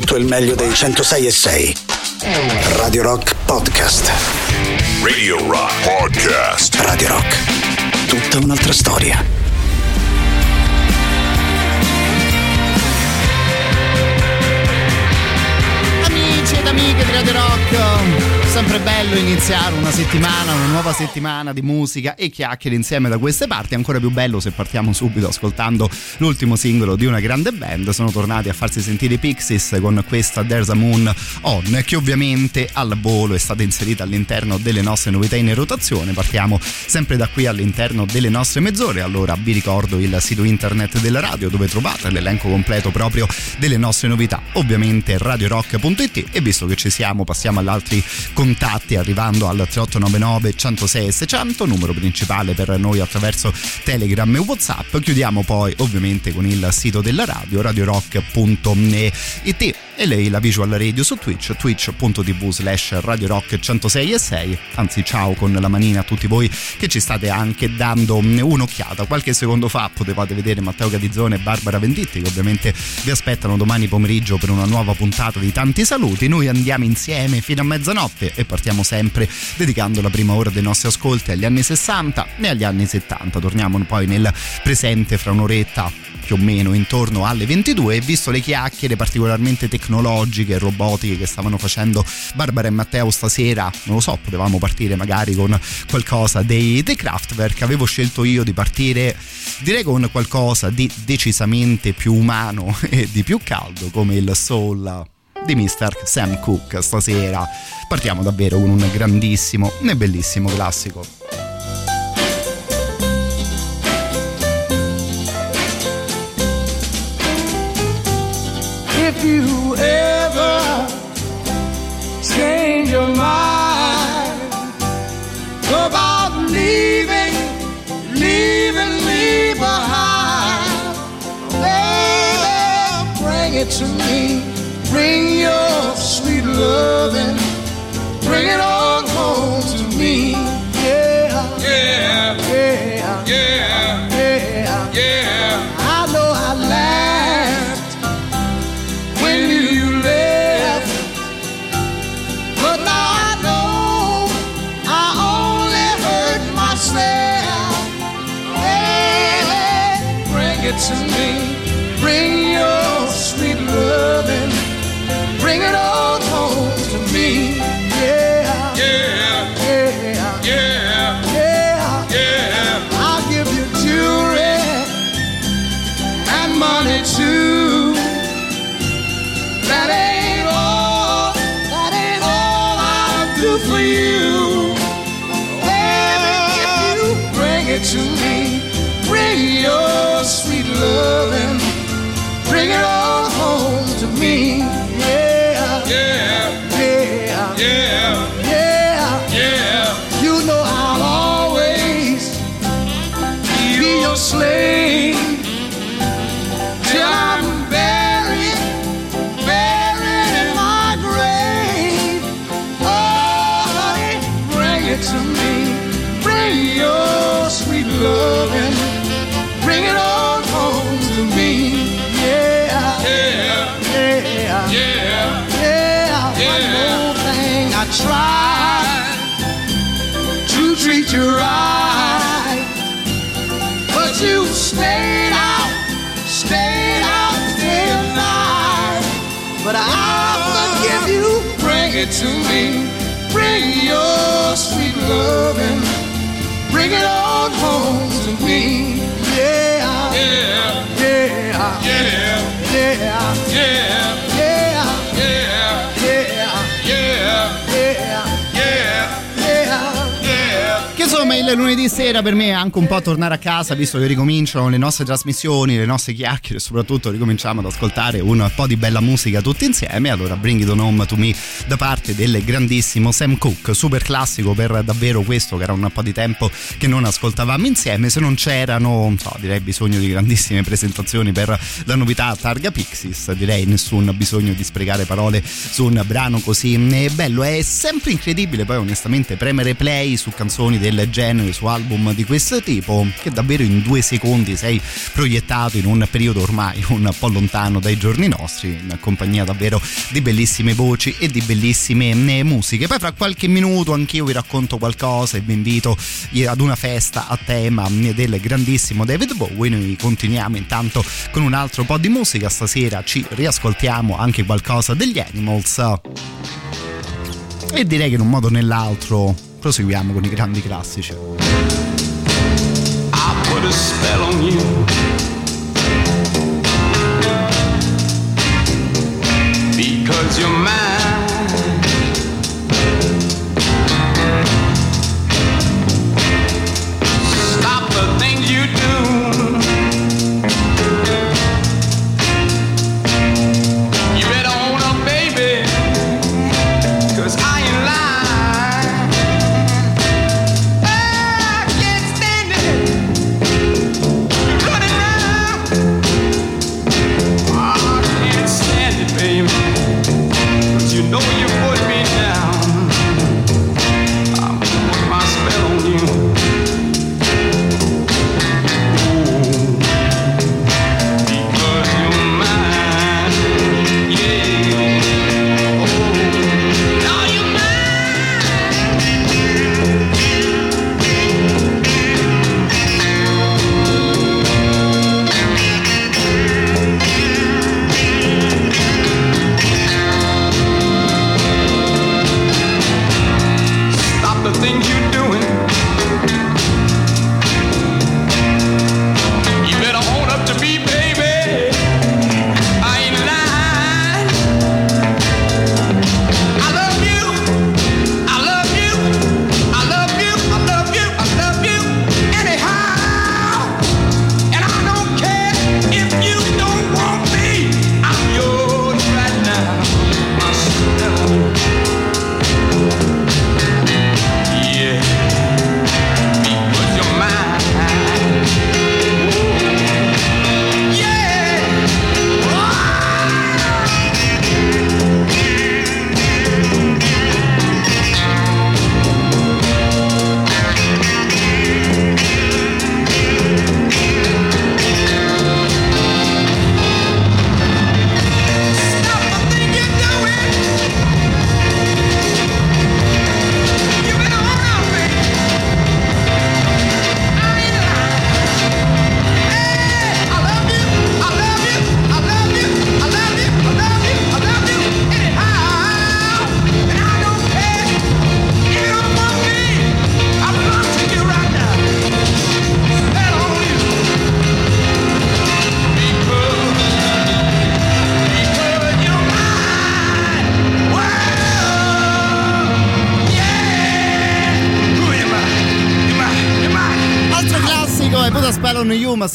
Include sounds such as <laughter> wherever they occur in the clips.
tutto il meglio dei 106 e 6. Radio Rock Podcast. Radio Rock Podcast. Radio Rock. Tutta un'altra storia. Amici ed amiche di Radio Rock, sempre bello iniziare una settimana, una nuova settimana di musica e chiacchiere insieme da queste parti. Ancora più bello se partiamo subito ascoltando l'ultimo singolo di una grande band. Sono tornati a farsi sentire i Pixies con questa There's a Moon On, che ovviamente al volo è stata inserita all'interno delle nostre novità in rotazione. Partiamo sempre da qui all'interno delle nostre mezz'ore. Allora vi ricordo il sito internet della radio dove trovate l'elenco completo proprio delle nostre novità, ovviamente radiorock.it e visto che ci siamo passiamo agli altri contatti arrivando al 3899 106 600 numero principale per noi attraverso Telegram e Whatsapp. Chiudiamo poi ovviamente con il sito della radio radiorock.it e lei la visual radio su Twitch twitch.tv slash radio rock 106 e 6 anzi ciao con la manina a tutti voi che ci state anche dando un'occhiata. Qualche secondo fa potevate vedere Matteo Catizzone e Barbara Venditti che ovviamente vi aspettano domani pomeriggio per una nuova puntata di tanti saluti. Noi andiamo insieme fino a mezzanotte e partiamo sempre dedicando la prima ora dei nostri ascolti agli anni 60 e agli anni 70 torniamo poi nel presente fra un'oretta più o meno intorno alle 22 e visto le chiacchiere particolarmente tecnologiche robotiche che stavano facendo Barbara e Matteo stasera, non lo so, potevamo partire magari con qualcosa dei The Kraftwerk, avevo scelto io di partire direi con qualcosa di decisamente più umano <laughs> e di più caldo come il soul di Mr. Sam Cooke stasera. Partiamo davvero con un grandissimo e bellissimo classico. you about leaving, leaving me behind, baby, bring it to me. Bring your sweet loving, bring it on home to me. It to me. Bring your sweet loving. Bring it on home to me. Yeah, yeah, yeah, yeah, yeah, yeah, yeah, yeah, il lunedì sera per me è anche un po' tornare a casa visto che ricominciano le nostre trasmissioni, le nostre chiacchiere e soprattutto ricominciamo ad ascoltare un po' di bella musica tutti insieme. Allora Bring It On Home To Me da parte del grandissimo Sam Cooke, super classico per davvero questo che era un po' di tempo che non ascoltavamo insieme. Se non c'erano, non so, direi bisogno di grandissime presentazioni per la novità Targa Pixies, direi nessun bisogno di sprecare parole su un brano così bello. È sempre incredibile poi onestamente premere play su canzoni del genere genere su album di questo tipo che davvero in due secondi sei proiettato in un periodo ormai un po' lontano dai giorni nostri in compagnia davvero di bellissime voci e di bellissime eh, musiche. Poi fra qualche minuto anch'io vi racconto qualcosa e vi invito ad una festa a tema del grandissimo David Bowie. Noi continuiamo intanto con un altro po' di musica. Stasera ci riascoltiamo anche qualcosa degli Animals. E direi che in un modo o nell'altro proseguiamo con i grandi classici. I put a spell on you. Because you're mine.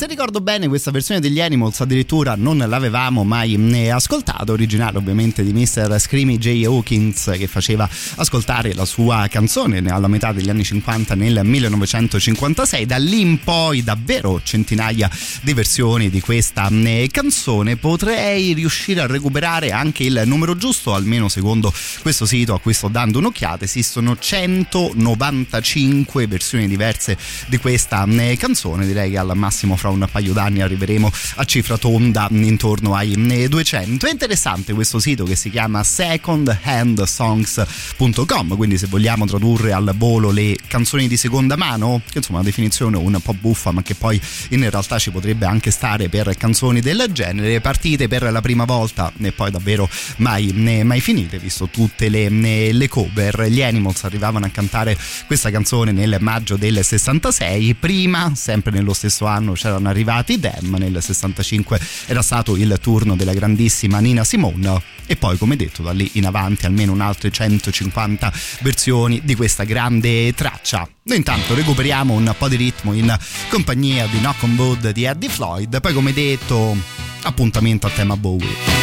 Se ricordo bene questa versione degli Animals addirittura non l'avevamo mai ascoltata, originale ovviamente di Mr. Screamy J. Hawkins che faceva ascoltare la sua canzone alla metà degli anni 50 nel 1956, da lì in poi davvero centinaia di versioni di questa canzone, potrei riuscire a recuperare anche il numero giusto, almeno secondo questo sito a cui sto dando un'occhiata, esistono 195 versioni diverse di questa canzone, direi che al massimo fra un paio d'anni arriveremo a cifra tonda intorno ai 200. È interessante questo sito che si chiama secondhandsongs.com, quindi se vogliamo tradurre al volo le canzoni di seconda mano, che insomma è una definizione un po' buffa ma che poi in realtà ci potrebbe anche stare per canzoni del genere, partite per la prima volta e poi davvero mai, mai finite, visto tutte le, le cover. Gli Animals arrivavano a cantare questa canzone nel maggio del 66, prima, sempre nello stesso anno, c'era erano arrivati Dem, nel 65 era stato il turno della grandissima Nina Simone e poi come detto da lì in avanti almeno un'altre 150 versioni di questa grande traccia. Noi intanto recuperiamo un po' di ritmo in compagnia di Knock on Wood di Eddie Floyd, poi come detto appuntamento a tema Bowie.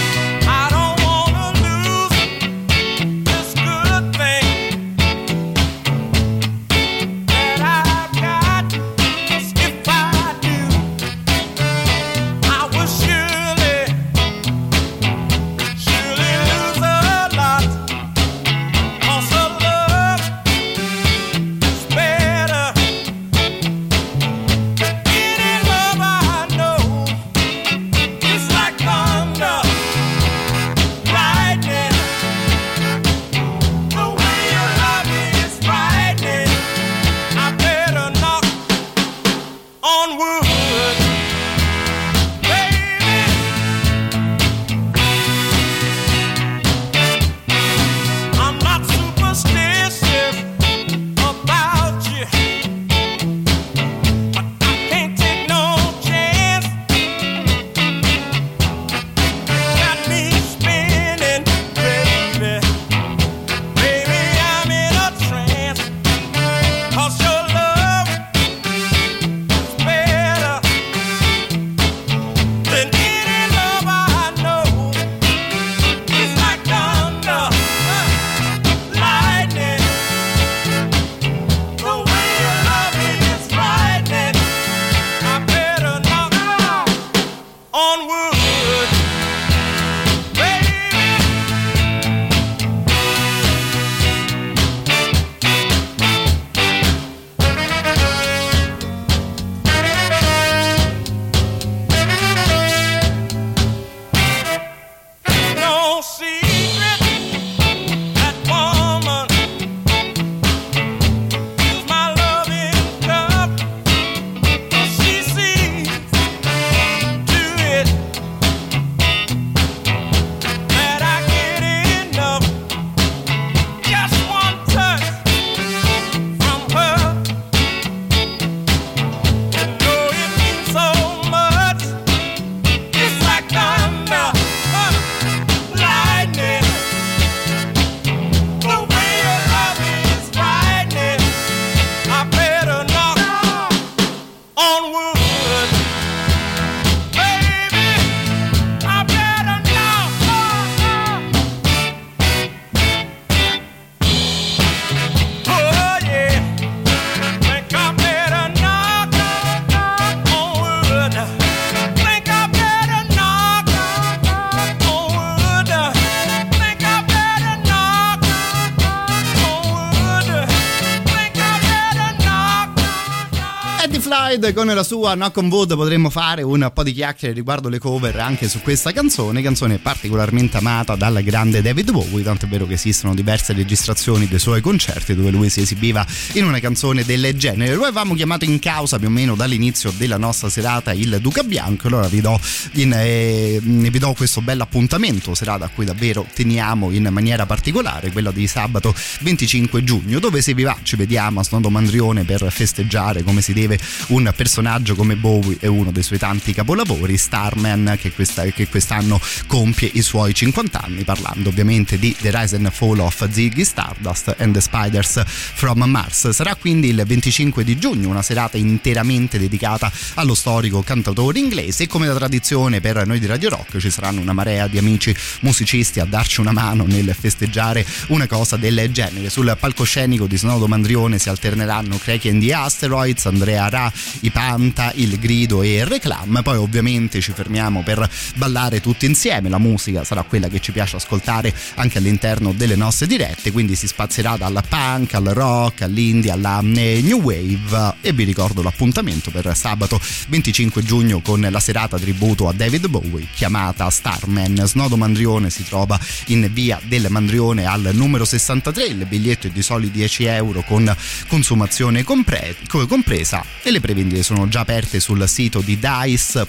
Con la sua Knock on Wood potremmo fare un po' di chiacchiere riguardo le cover anche su questa canzone, canzone particolarmente amata dal grande David Bowie, tanto è vero che esistono diverse registrazioni dei suoi concerti dove lui si esibiva in una canzone del genere. Lo avevamo chiamato in causa più o meno dall'inizio della nostra serata il Duca Bianco, allora vi do, in, eh, vi do questo bel appuntamento, serata a cui davvero teniamo in maniera particolare, quella di sabato 25 giugno, dove se vi va ci vediamo a Snodo Mandrione per festeggiare come si deve un personaggio come Bowie e uno dei suoi tanti capolavori, Starman, che, questa, che quest'anno compie i suoi 50 anni, parlando ovviamente di The Rise and Fall of Ziggy Stardust and the Spiders from Mars. Sarà quindi il 25 di giugno, una serata interamente dedicata allo storico cantautore inglese e come da tradizione per noi di Radio Rock ci saranno una marea di amici musicisti a darci una mano nel festeggiare una cosa del genere. Sul palcoscenico di Snodo Mandrione si alterneranno Cracking and the Asteroids, Andrea Ra, i Panta, il Grido e il Reclam. Poi ovviamente ci fermiamo per ballare tutti insieme. La musica sarà quella che ci piace ascoltare anche all'interno delle nostre dirette, quindi si spazierà dal punk al rock, all'indie, alla eh, new wave e vi ricordo l'appuntamento per sabato 25 giugno con la serata tributo a David Bowie chiamata Starman. Snodo Mandrione si trova in via del Mandrione al numero 63, il biglietto è di soli 10 euro con consumazione compre- compresa e le prevendite sono già aperte sul sito di dice.fm.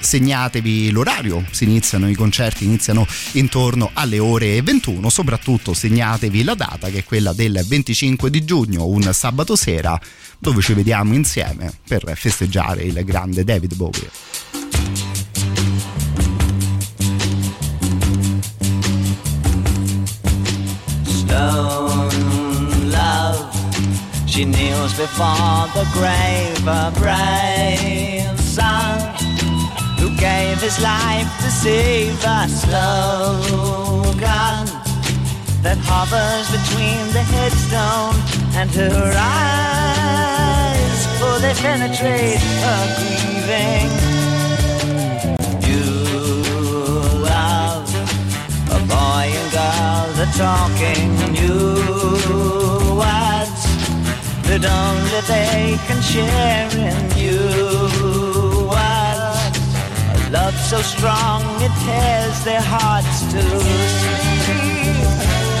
Segnatevi l'orario, si iniziano i concerti, iniziano intorno alle ore 21, soprattutto segnatevi la data che è quella del 25 di giugno, un sabato sera, dove ci vediamo insieme per festeggiare il grande David Bowie. Stone love, she kneels before the grave, a brave son who gave his life to save a slogan that hovers between the headstone and her eyes, for they penetrate her grieving. A boy and girl, talking new words that only they can share in you. A love so strong it tears their hearts to sleep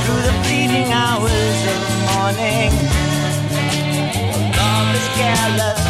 through the fleeting hours of morning. Love is careless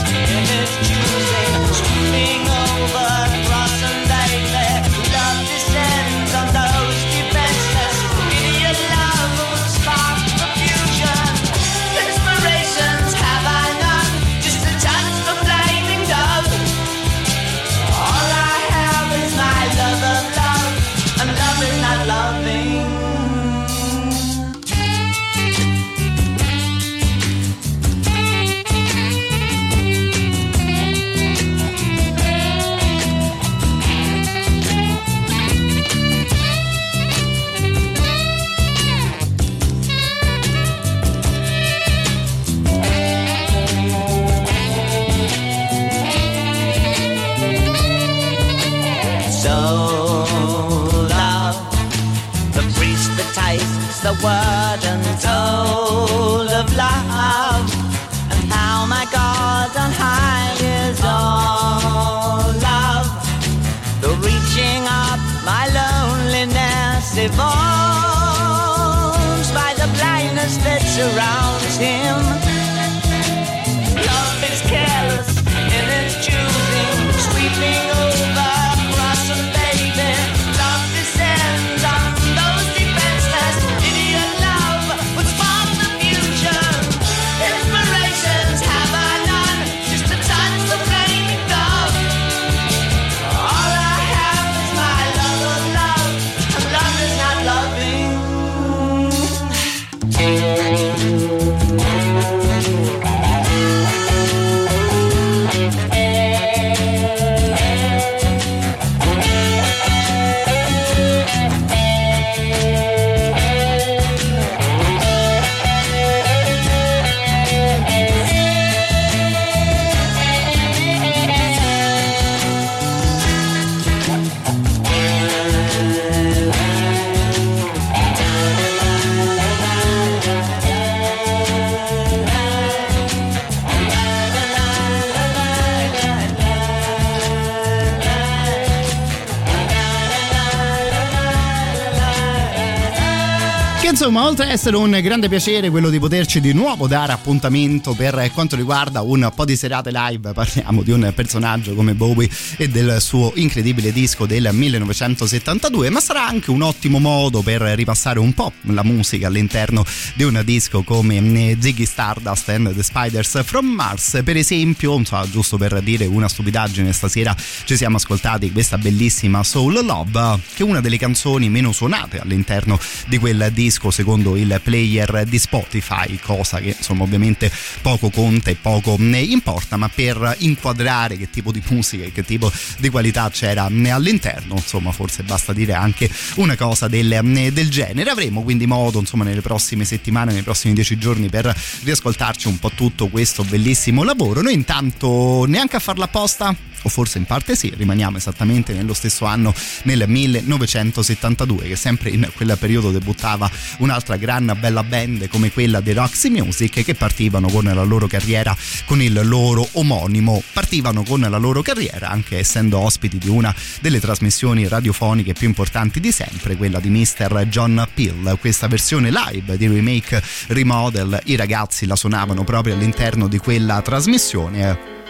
essere un grande piacere quello di poterci di nuovo dare appuntamento per quanto riguarda un po' di serate live, parliamo di un personaggio come Bowie e del suo incredibile disco del 1972, ma sarà anche un ottimo modo per ripassare un po' la musica all'interno di un disco come eh, Ziggy Stardust and the Spiders from Mars, per esempio, insomma, giusto per dire una stupidaggine, stasera ci siamo ascoltati questa bellissima Soul Love, che è una delle canzoni meno suonate all'interno di quel disco secondo il player di Spotify, cosa che insomma ovviamente poco conta e poco ne importa, ma per inquadrare che tipo di musica e che tipo di qualità c'era all'interno, insomma forse basta dire anche una cosa del, del genere. Avremo quindi modo insomma nelle prossime settimane, nei prossimi dieci giorni per riascoltarci un po' tutto questo bellissimo lavoro. Noi intanto neanche a farla apposta o forse in parte sì, rimaniamo esattamente nello stesso anno nel 1972 che sempre in quel periodo debuttava un'altra gran bella band come quella dei Roxy Music che partivano con la loro carriera con il loro omonimo, partivano con la loro carriera anche essendo ospiti di una delle trasmissioni radiofoniche più importanti di sempre, quella di Mr. John Peel, questa versione live di remake remodel, i ragazzi la suonavano proprio all'interno di quella trasmissione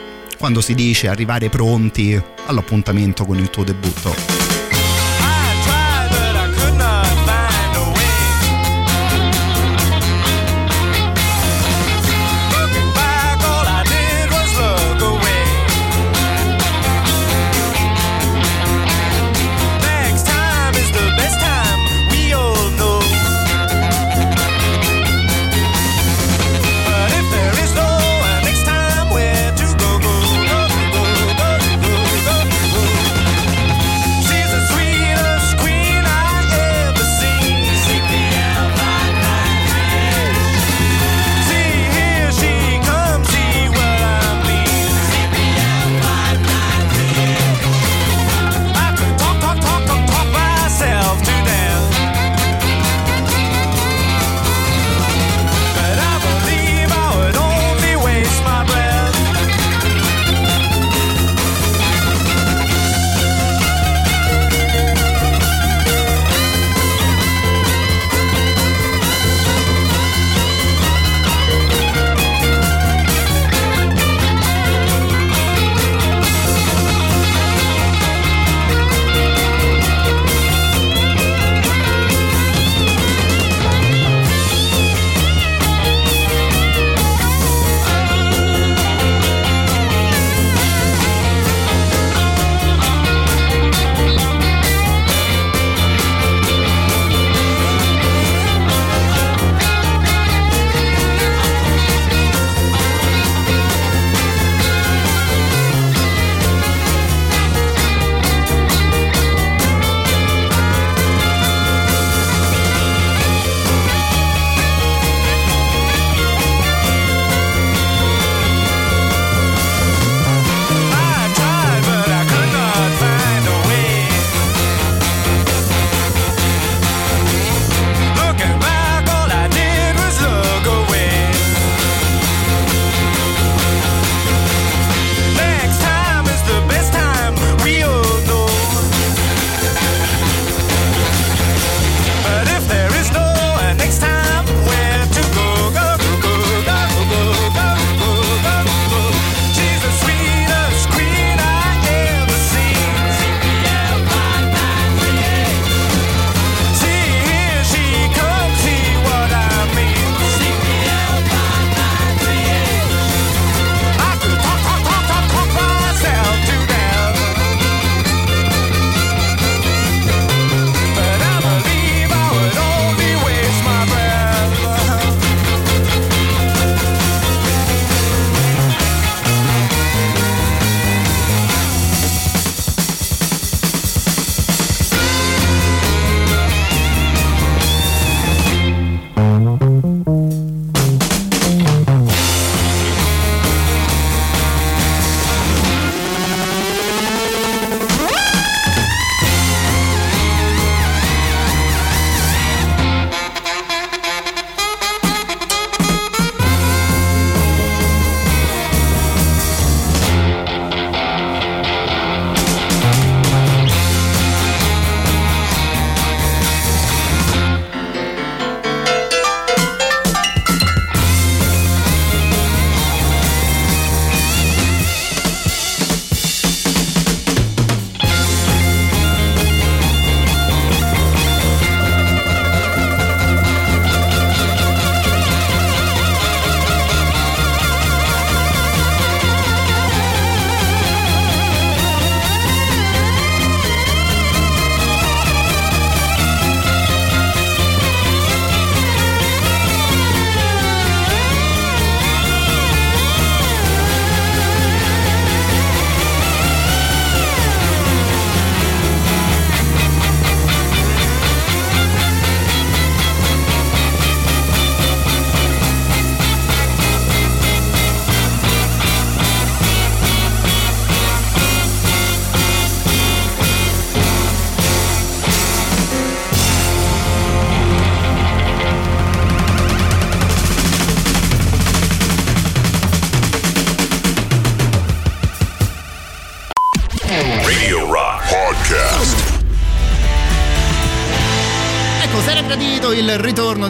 quando si dice arrivare pronti all'appuntamento con il tuo debutto.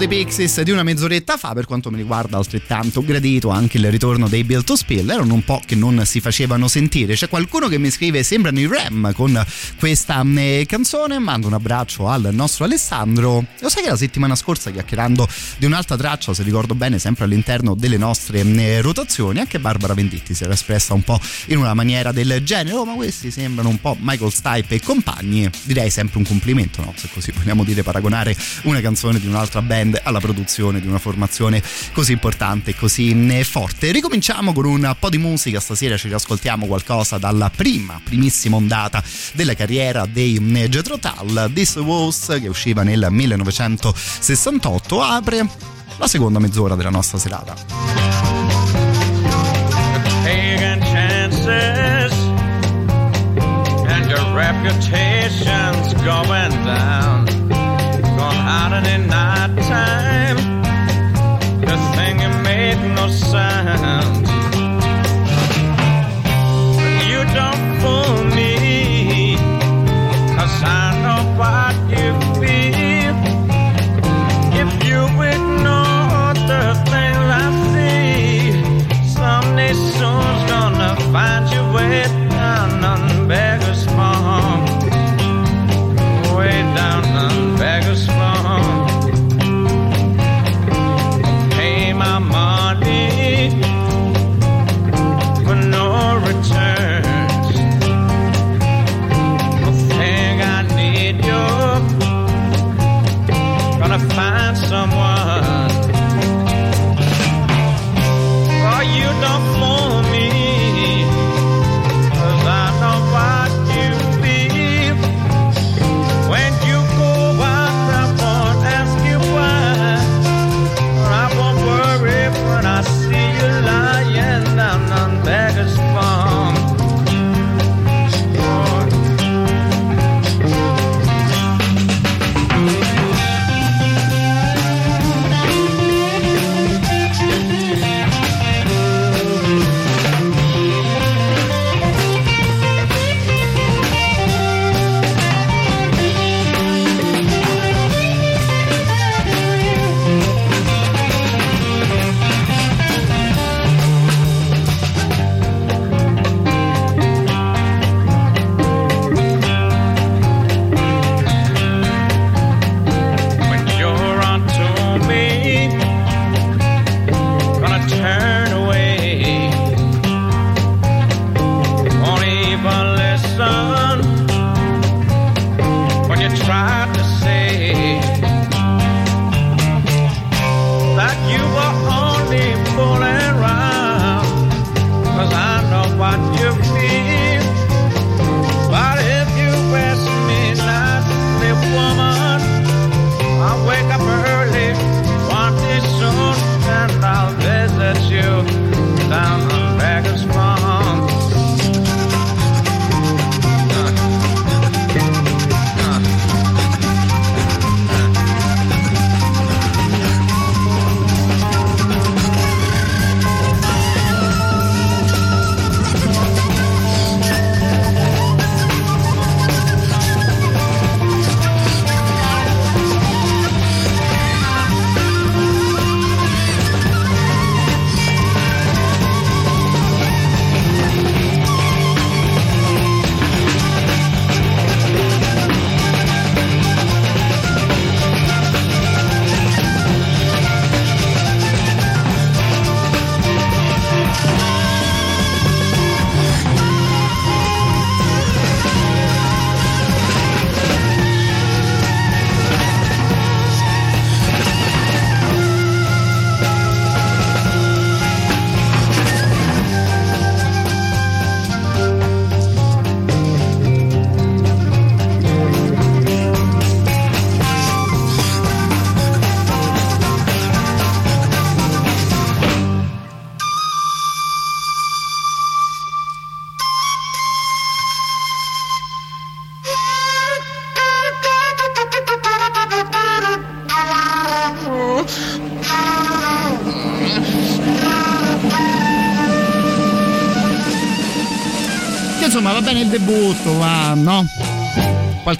Dei Pixies di una mezz'oretta fa? Per quanto mi riguarda, altrettanto gradito anche il ritorno dei Built to Spill. Erano un po' che non si facevano sentire. C'è qualcuno che mi scrive: Sembrano i Ram con questa eh, canzone. Mando un abbraccio al nostro Alessandro. Lo sai che la settimana scorsa, chiacchierando di un'altra traccia, se ricordo bene, sempre all'interno delle nostre eh, rotazioni, anche Barbara Venditti si era espressa un po' in una maniera del genere. Oh, ma questi sembrano un po' Michael Stipe e compagni. Direi sempre un complimento, no? Se così vogliamo dire, paragonare una canzone di un'altra band alla produzione di una formazione così importante e così eh, forte. Ricominciamo con un po' di musica, stasera ci riascoltiamo qualcosa dalla prima, primissima ondata della carriera dei eh, Jethro Tull, This Was che usciva nel 1968, apre la seconda mezz'ora della nostra serata. Taking chances and your reputation's going down. Gone out in the night time. The thing made no sound.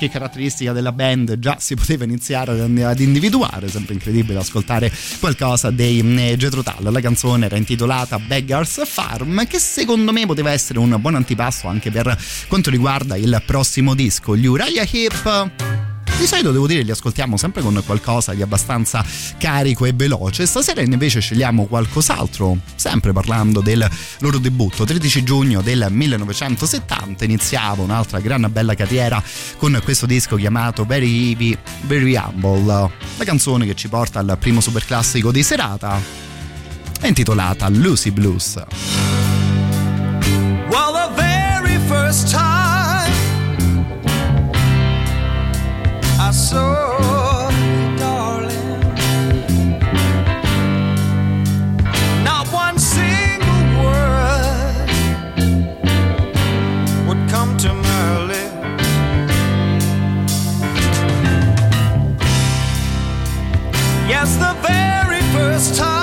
Qualche caratteristica della band già si poteva iniziare ad, individuare, sempre incredibile ascoltare qualcosa dei eh, Jethro Tull. La canzone era intitolata Beggars Farm che secondo me poteva essere un buon antipasto anche per quanto riguarda il prossimo disco, gli Uriah Heep di solito devo dire li ascoltiamo sempre con qualcosa di abbastanza carico e veloce. Stasera invece scegliamo qualcos'altro, sempre parlando del loro debutto. 13 giugno del 1970 iniziava un'altra gran bella carriera con questo disco chiamato Very Heavy, Very Humble. La canzone che ci porta al primo superclassico di serata è intitolata Lucy Blues. Well, It's time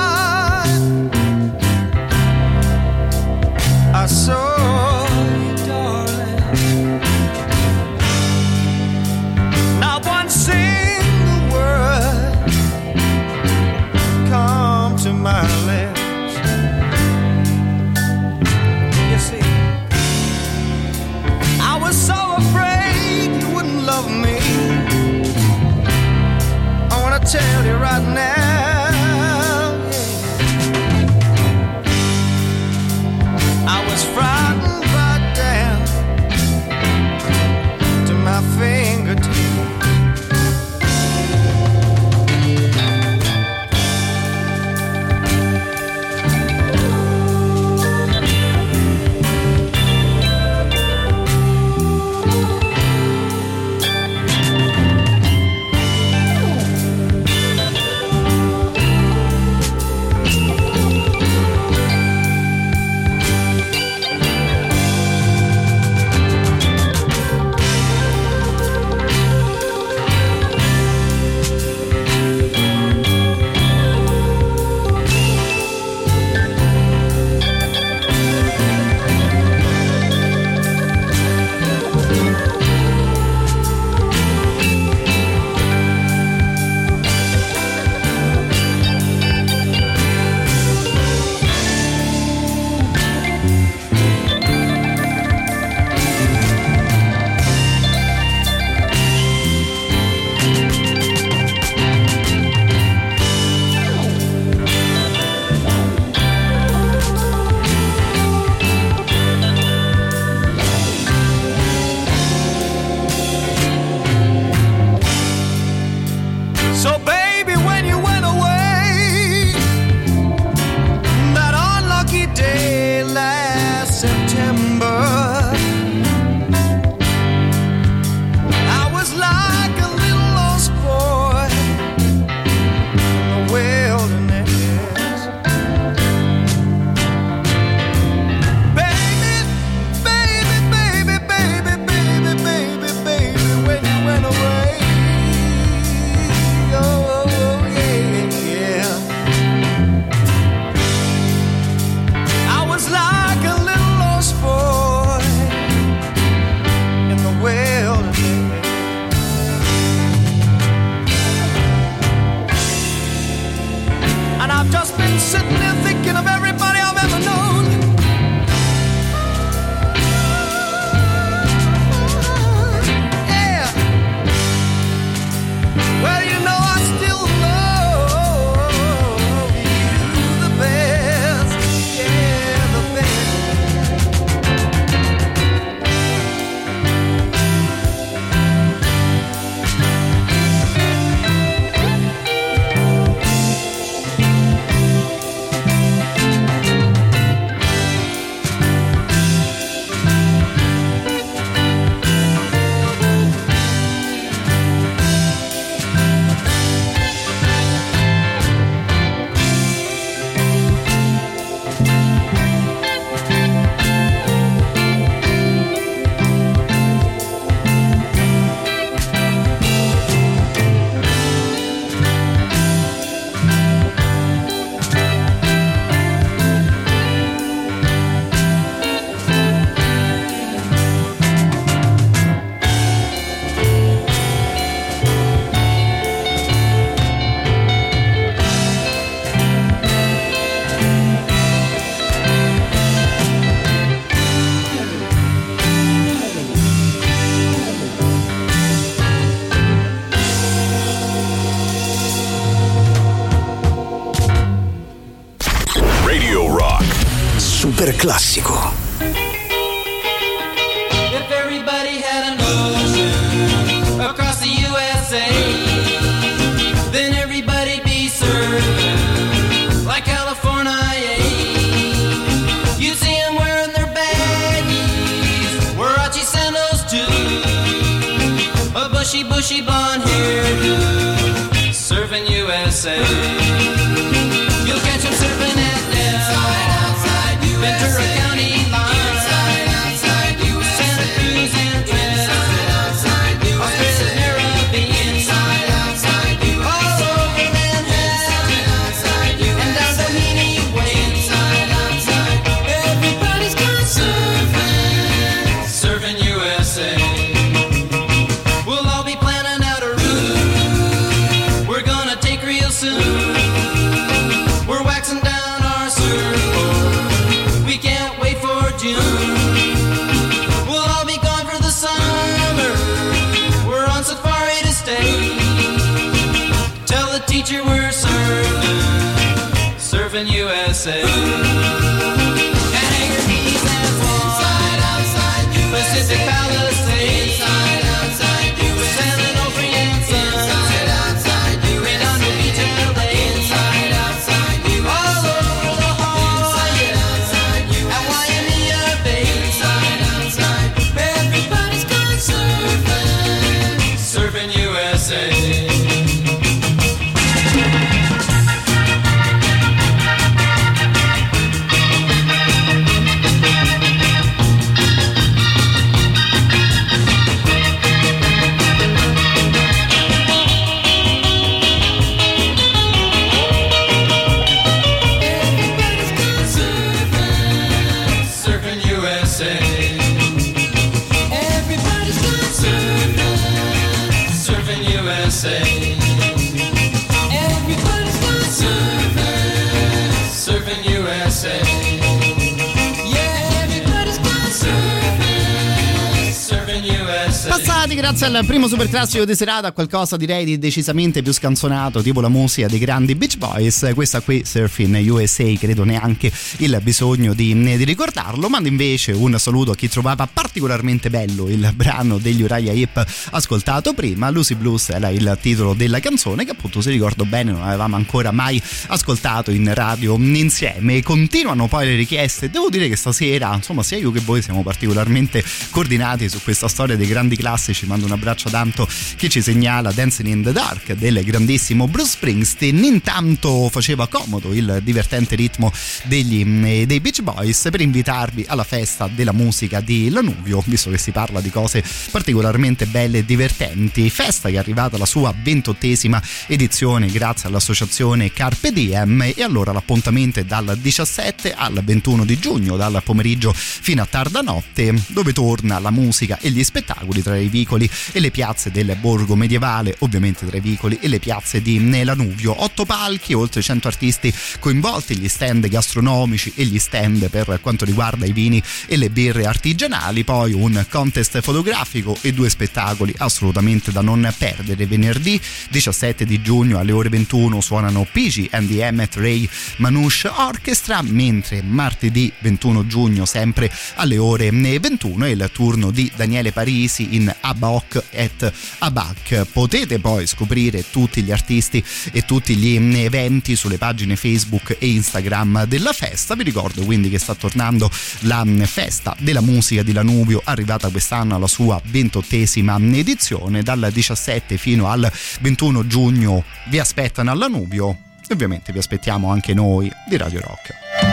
classico di serata qualcosa direi di decisamente più scanzonato, tipo la musica dei grandi Beach Boys. Questa qui, Surfing USA, credo neanche il bisogno di, di ricordarlo. Mando invece un saluto a chi trovava particolarmente bello il brano degli Uriah Heep ascoltato prima. Lucy Blues era il titolo della canzone che appunto, se ricordo bene, non avevamo ancora mai ascoltato in radio insieme. Continuano poi le richieste. Devo dire che stasera, insomma, sia io che voi siamo particolarmente coordinati su questa storia dei grandi classici. Mando un abbraccio a Danto che ci segnala Dancing in the Dark del grandissimo Bruce Springsteen. Intanto faceva comodo il divertente ritmo degli, eh, dei Beach Boys per invitarvi alla festa della musica di Lanuvio, visto che si parla di cose particolarmente belle e divertenti. Festa che è arrivata alla sua ventottesima edizione grazie all'associazione Carpe Diem e allora l'appuntamento è dal 17 al 21 di giugno, dal pomeriggio fino a tarda notte, dove torna la musica e gli spettacoli tra i vicoli e le piazze del borgo medievale, ovviamente tra i vicoli e le piazze di Lanuvio. Otto palchi, oltre 100 artisti coinvolti, gli stand gastronomici e gli stand per quanto riguarda i vini e le birre artigianali, poi un contest fotografico e due spettacoli assolutamente da non perdere. Venerdì 17 di giugno alle ore 21 suonano PG and the Emmet Ray Manouche Orchestra, mentre martedì 21 giugno sempre alle ore 21 è il turno di Daniele Parisi in Abac et Abac. Potete poi scoprire tutti gli artisti e tutti gli eventi sulle pagine Facebook e Instagram della festa. Vi ricordo quindi che sta tornando la festa della musica di Lanuvio, arrivata quest'anno alla sua ventottesima edizione. Dal 17 fino al 21 giugno vi aspettano a Lanuvio e ovviamente vi aspettiamo anche noi di Radio Rock.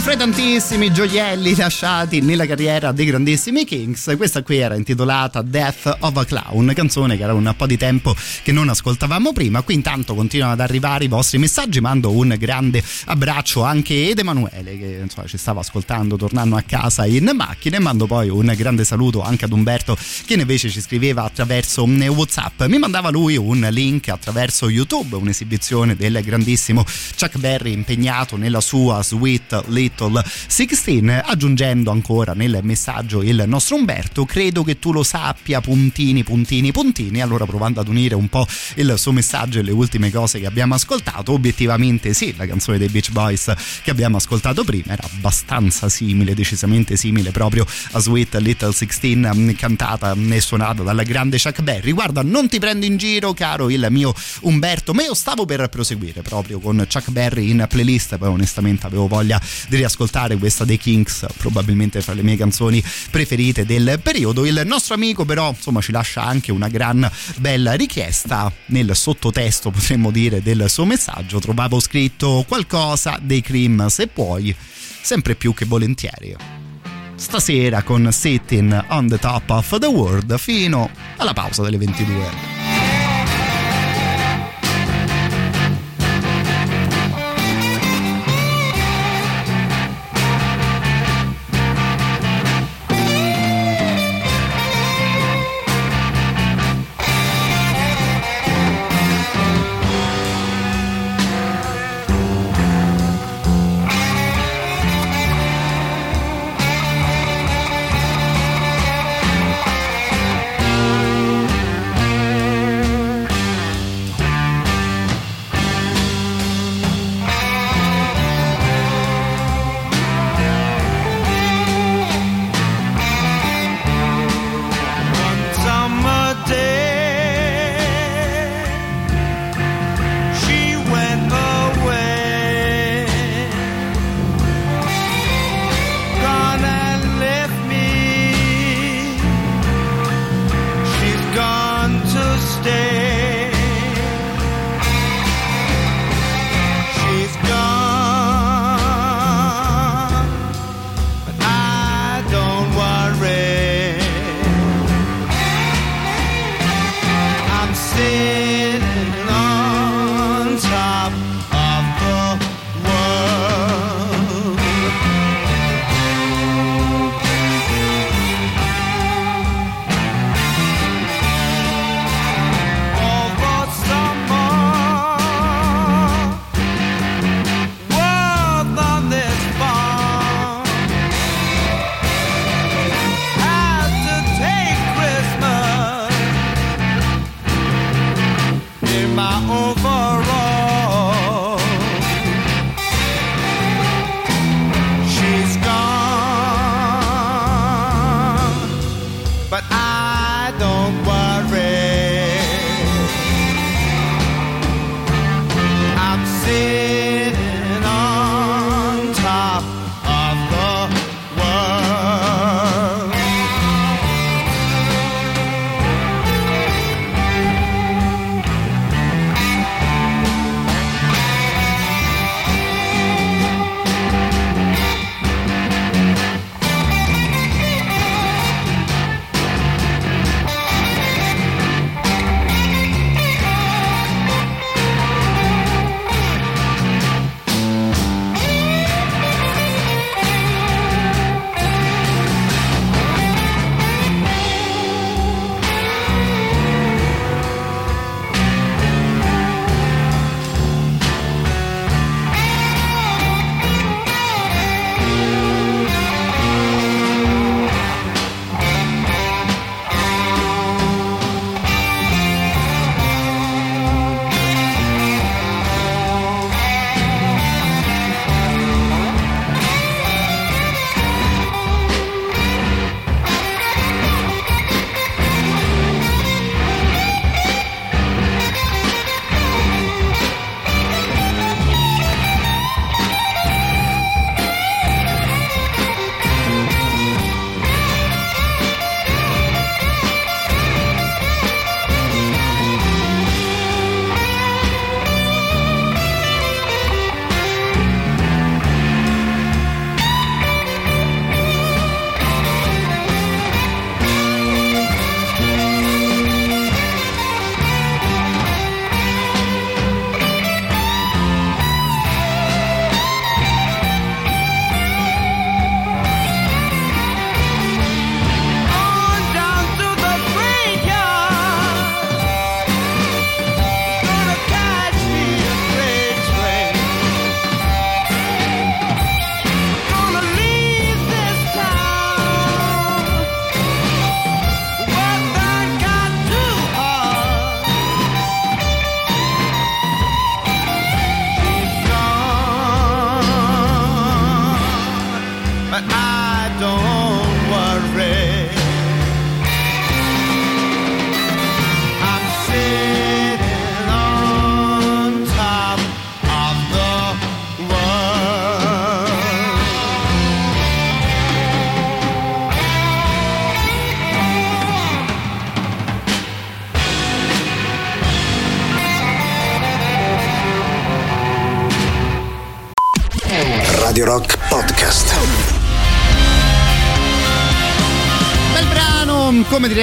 Fra i tantissimi gioielli lasciati nella carriera dei grandissimi Kings, questa qui era intitolata Death of a Clown, canzone che era un po' di tempo che non ascoltavamo prima. Qui intanto continuano ad arrivare i vostri messaggi, mando un grande abbraccio anche ad Emanuele che insomma, ci stava ascoltando tornando a casa in macchina e mando poi un grande saluto anche ad Umberto che invece ci scriveva attraverso Whatsapp. Mi mandava lui un link attraverso YouTube, un'esibizione del grandissimo Chuck Berry impegnato nella sua Sweet Little 16, aggiungendo ancora nel messaggio il nostro Umberto, credo che tu lo sappia, puntini, puntini, puntini, allora provando ad unire un po' il suo messaggio e le ultime cose che abbiamo ascoltato, obiettivamente sì, la canzone dei Beach Boys che abbiamo ascoltato prima era abbastanza simile, decisamente simile proprio a Sweet Little 16 cantata e suonata dal grande Chuck Berry. Guarda, non ti prendo in giro, caro il mio Umberto, ma io stavo per proseguire proprio con Chuck Berry in playlist, poi onestamente avevo voglia di riascoltare questa dei Kings, probabilmente fra le mie canzoni preferite del periodo. Il nostro amico però, insomma, ci lascia anche una gran bella richiesta nel sottotesto, potremmo dire, del suo messaggio. Trovavo scritto qualcosa dei Cream, se puoi, sempre più che volentieri stasera con Sitting on the Top of the World fino alla pausa delle 22.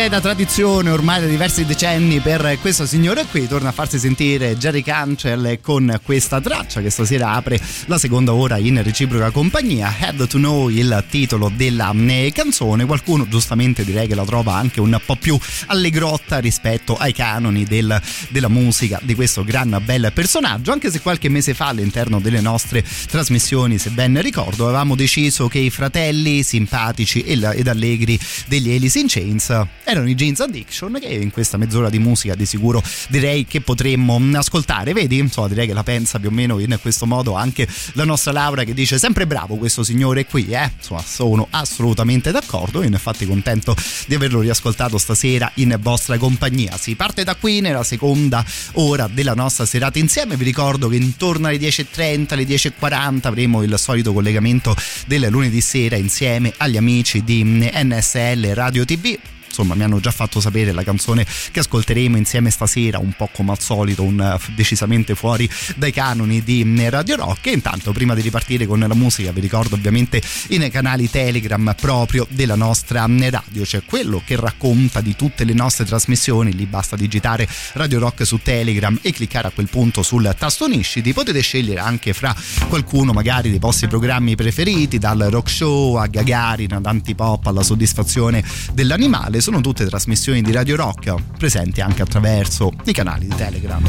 Da tradizione ormai da diversi decenni per questo signore qui, torna a farsi sentire Jerry Cancel con questa traccia che stasera apre la seconda ora in reciproca compagnia. Had to Know il titolo della eh, canzone, qualcuno giustamente direi che la trova anche un po' più allegrotta rispetto ai canoni del- della musica di questo gran bel personaggio, anche se qualche mese fa all'interno delle nostre trasmissioni, se ben ricordo, avevamo deciso che i fratelli simpatici ed allegri degli Alice in Chains erano i Jeans Addiction che in questa mezz'ora di musica di sicuro direi che potremmo mm, ascoltare. Vedi? Insomma direi che la pensa più o meno in questo modo anche la nostra Laura che dice sempre bravo questo signore qui eh. Insomma sono assolutamente d'accordo infatti contento di averlo riascoltato stasera in vostra compagnia. Si parte da qui nella seconda ora della nostra serata insieme. Vi ricordo che intorno alle 10.30 alle 10.40 avremo il solito collegamento del lunedì sera insieme agli amici di NSL Radio TV insomma mi hanno già fatto sapere la canzone che ascolteremo insieme stasera un po' come al solito un, eh, decisamente fuori dai canoni di mm, Radio Rock. E intanto prima di ripartire con la musica vi ricordo ovviamente i canali Telegram proprio della nostra mm, radio. C'è quello che racconta di tutte le nostre trasmissioni lì basta digitare Radio Rock su Telegram e cliccare a quel punto sul tasto unisciti potete scegliere anche fra qualcuno magari dei vostri programmi preferiti dal rock show a Gagarin ad Antipop alla soddisfazione dell'animale sono tutte trasmissioni di Radio Rock presenti anche attraverso i canali di Telegram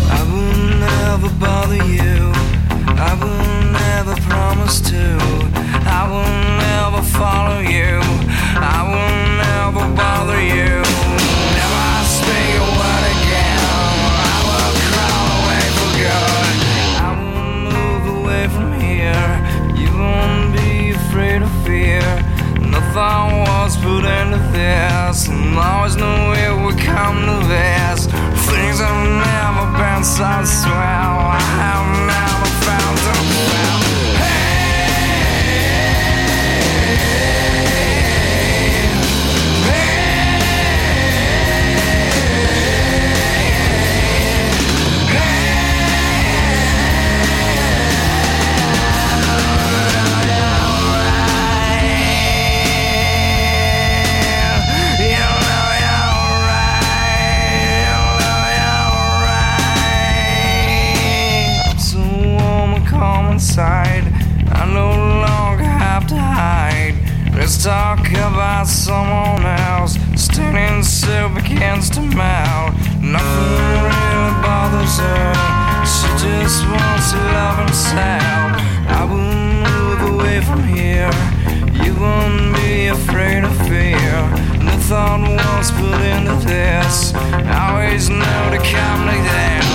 I will never promise to. I will never follow you. I will never bother you. Never speak a word again. I will crawl away away from here. You won't be afraid of fear. Nothing was put into this, and always knew it would come to this. Things have never been so swell. I have never found inside. I no longer have to hide. Let's talk about someone else. Standing still begins to melt. Nothing really bothers her. She just wants to love herself. I will move away from here. You won't be afraid of fear. The thought was put into this. I always know to come like this.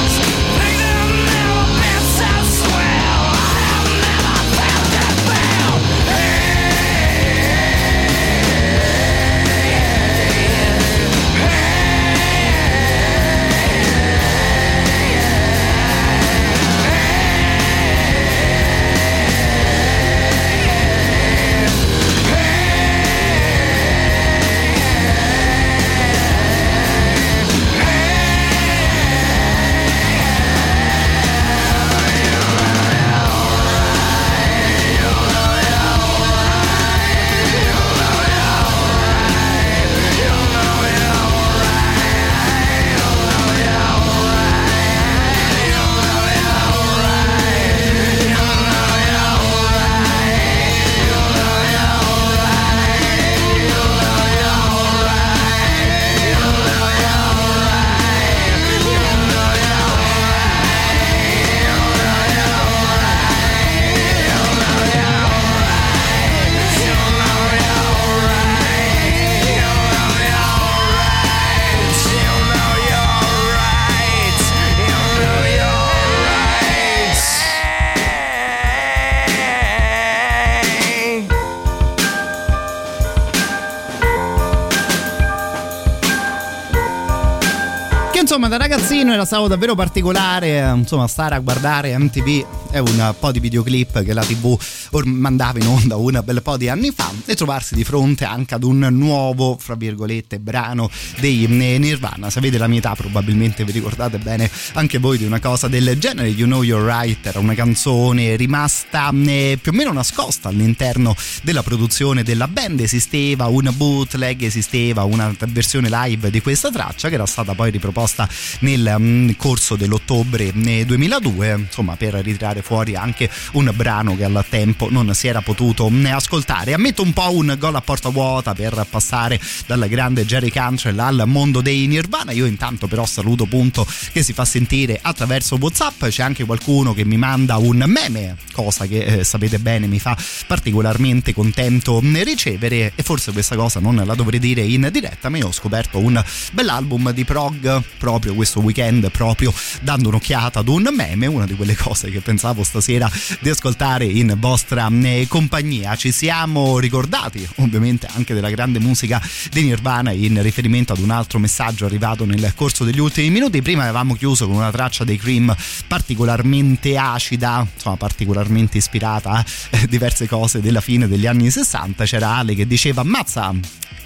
Insomma da ragazzino era stato davvero particolare insomma stare a guardare MTV e un po' di videoclip che la tv mandava in onda un bel po' di anni fa e trovarsi di fronte anche ad un nuovo fra virgolette brano dei Nirvana. Se avete la mia età probabilmente vi ricordate bene anche voi di una cosa del genere. You Know You're Right era una canzone rimasta eh, più o meno nascosta all'interno della produzione della band. Esisteva un bootleg esisteva una versione live di questa traccia che era stata poi riproposta nel um, corso dell'ottobre 2002 insomma per ritirare fuori anche un brano che al tempo non si era potuto ascoltare. Ammetto un po' un gol a porta vuota per passare dal grande Jerry Cantrell al mondo dei Nirvana. Io intanto però saluto punto che si fa sentire attraverso Whatsapp. C'è anche qualcuno che mi manda un meme cosa che eh, sapete bene mi fa particolarmente contento ricevere. E forse questa cosa non la dovrei dire in diretta ma io ho scoperto un bell'album di prog proprio questo weekend proprio dando un'occhiata ad un meme una di quelle cose che pensavo stasera di ascoltare in vostra eh, compagnia. Ci siamo ricordati ovviamente anche della grande musica di Nirvana in riferimento ad un altro messaggio arrivato nel corso degli ultimi minuti. Prima avevamo chiuso con una traccia dei Cream particolarmente acida insomma particolarmente ispirata a diverse cose della fine degli anni 60 c'era Ale che diceva ammazza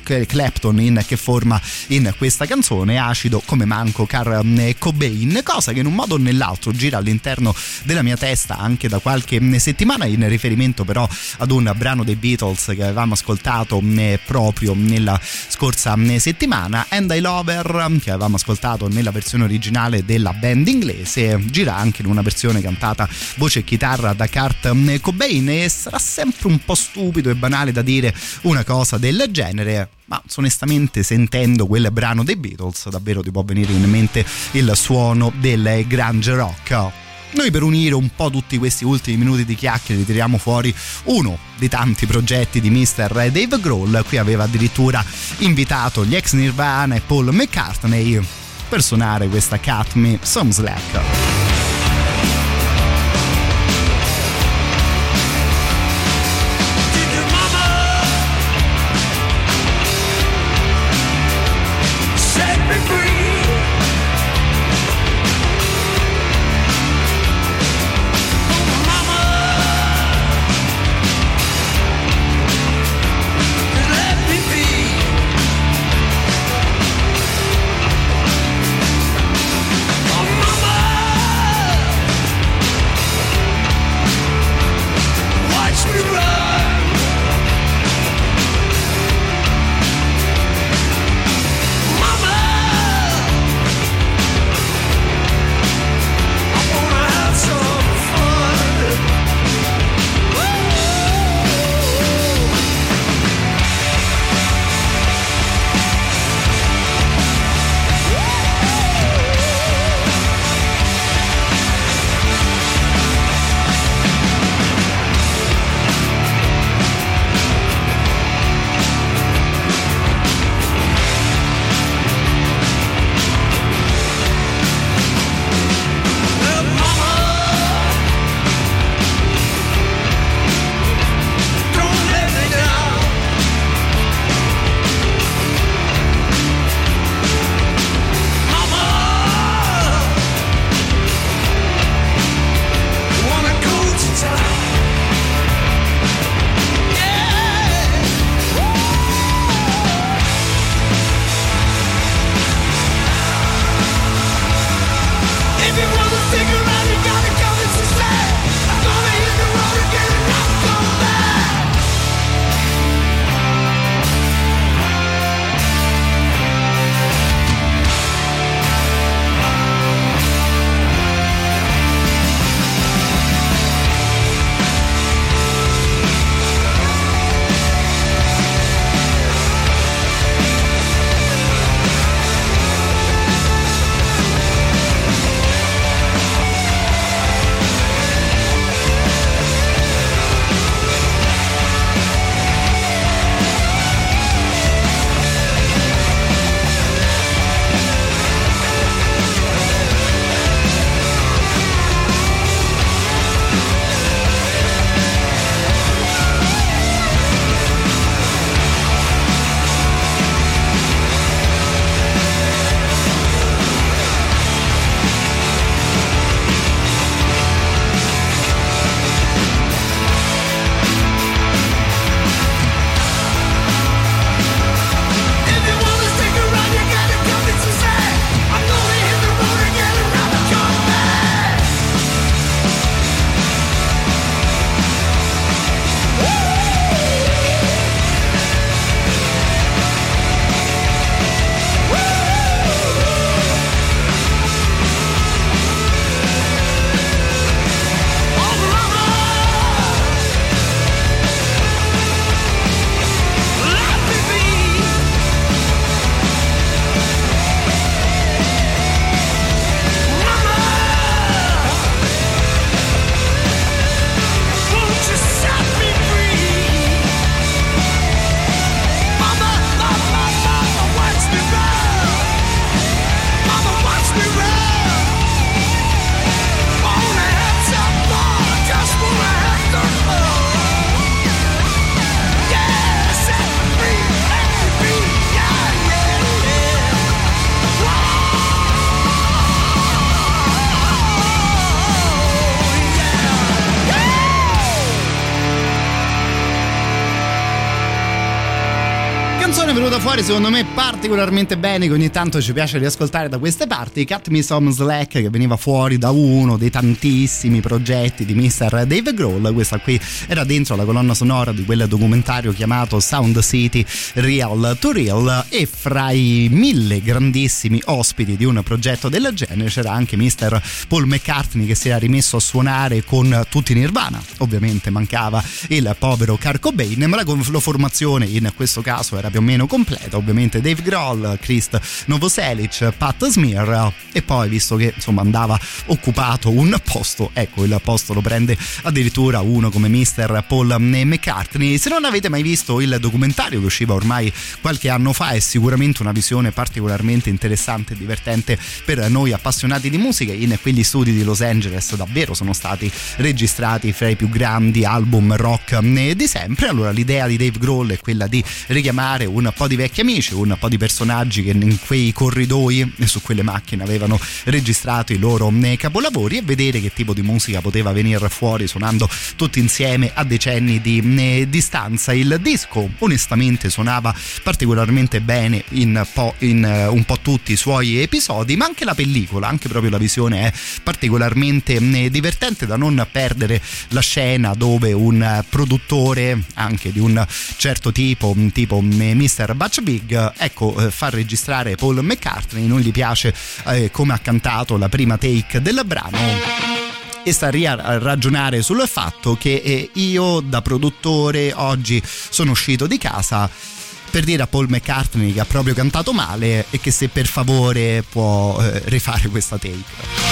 Clapton in che forma in questa canzone? Acido come manco Car Cobain cosa che in un modo o nell'altro gira all'interno della mia testa anche da qualche settimana in riferimento però ad un brano dei Beatles che avevamo ascoltato proprio nella scorsa settimana And I Love Her che avevamo ascoltato nella versione originale della band inglese gira anche in una versione cantata voce e chitarra da Kurt Cobain e sarà sempre un po' stupido e banale da dire una cosa del genere ma onestamente sentendo quel brano dei Beatles davvero ti può venire in mente il suono del grunge rock. Noi per unire un po' tutti questi ultimi minuti di chiacchiere tiriamo fuori uno dei tanti progetti di Mr. Dave Grohl, qui aveva addirittura invitato gli ex Nirvana e Paul McCartney per suonare questa Cut Me Some Slack. Fuori secondo me particolarmente bene che ogni tanto ci piace riascoltare da queste parti Cut Me Some Slack che veniva fuori da uno dei tantissimi progetti di Mr. Dave Grohl questa qui era dentro la colonna sonora di quel documentario chiamato Sound City Real to Real e fra i mille grandissimi ospiti di un progetto del genere c'era anche Mr. Paul McCartney che si era rimesso a suonare con tutti Nirvana ovviamente mancava il povero Kurt Cobain ma la formazione in questo caso era più o meno completa ovviamente Dave Grohl, Chris Novoselic, Pat Smear. E poi visto che insomma andava occupato un posto ecco il posto lo prende addirittura uno come Mr. Paul McCartney. Se non avete mai visto il documentario che usciva ormai qualche anno fa è sicuramente una visione particolarmente interessante e divertente per noi appassionati di musica. In quegli studi di Los Angeles davvero sono stati registrati fra i più grandi album rock di sempre. Allora l'idea di Dave Grohl è quella di richiamare un po' di vecchi amici, un po' di personaggi che in quei corridoi e su quelle macchine avevano registrato i loro eh, capolavori e vedere che tipo di musica poteva venire fuori suonando tutti insieme a decenni di eh, distanza. Il disco onestamente suonava particolarmente bene in, po', in eh, un po' tutti i suoi episodi, ma anche la pellicola, anche proprio la visione è particolarmente divertente da non perdere la scena dove un produttore anche di un certo tipo, tipo Mr. Big, ecco, eh, fa registrare Paul McCartney, non gli piace eh, come ha cantato la prima take del brano e sta a ragionare sul fatto che eh, io da produttore oggi sono uscito di casa per dire a Paul McCartney che ha proprio cantato male e che se per favore può rifare questa take.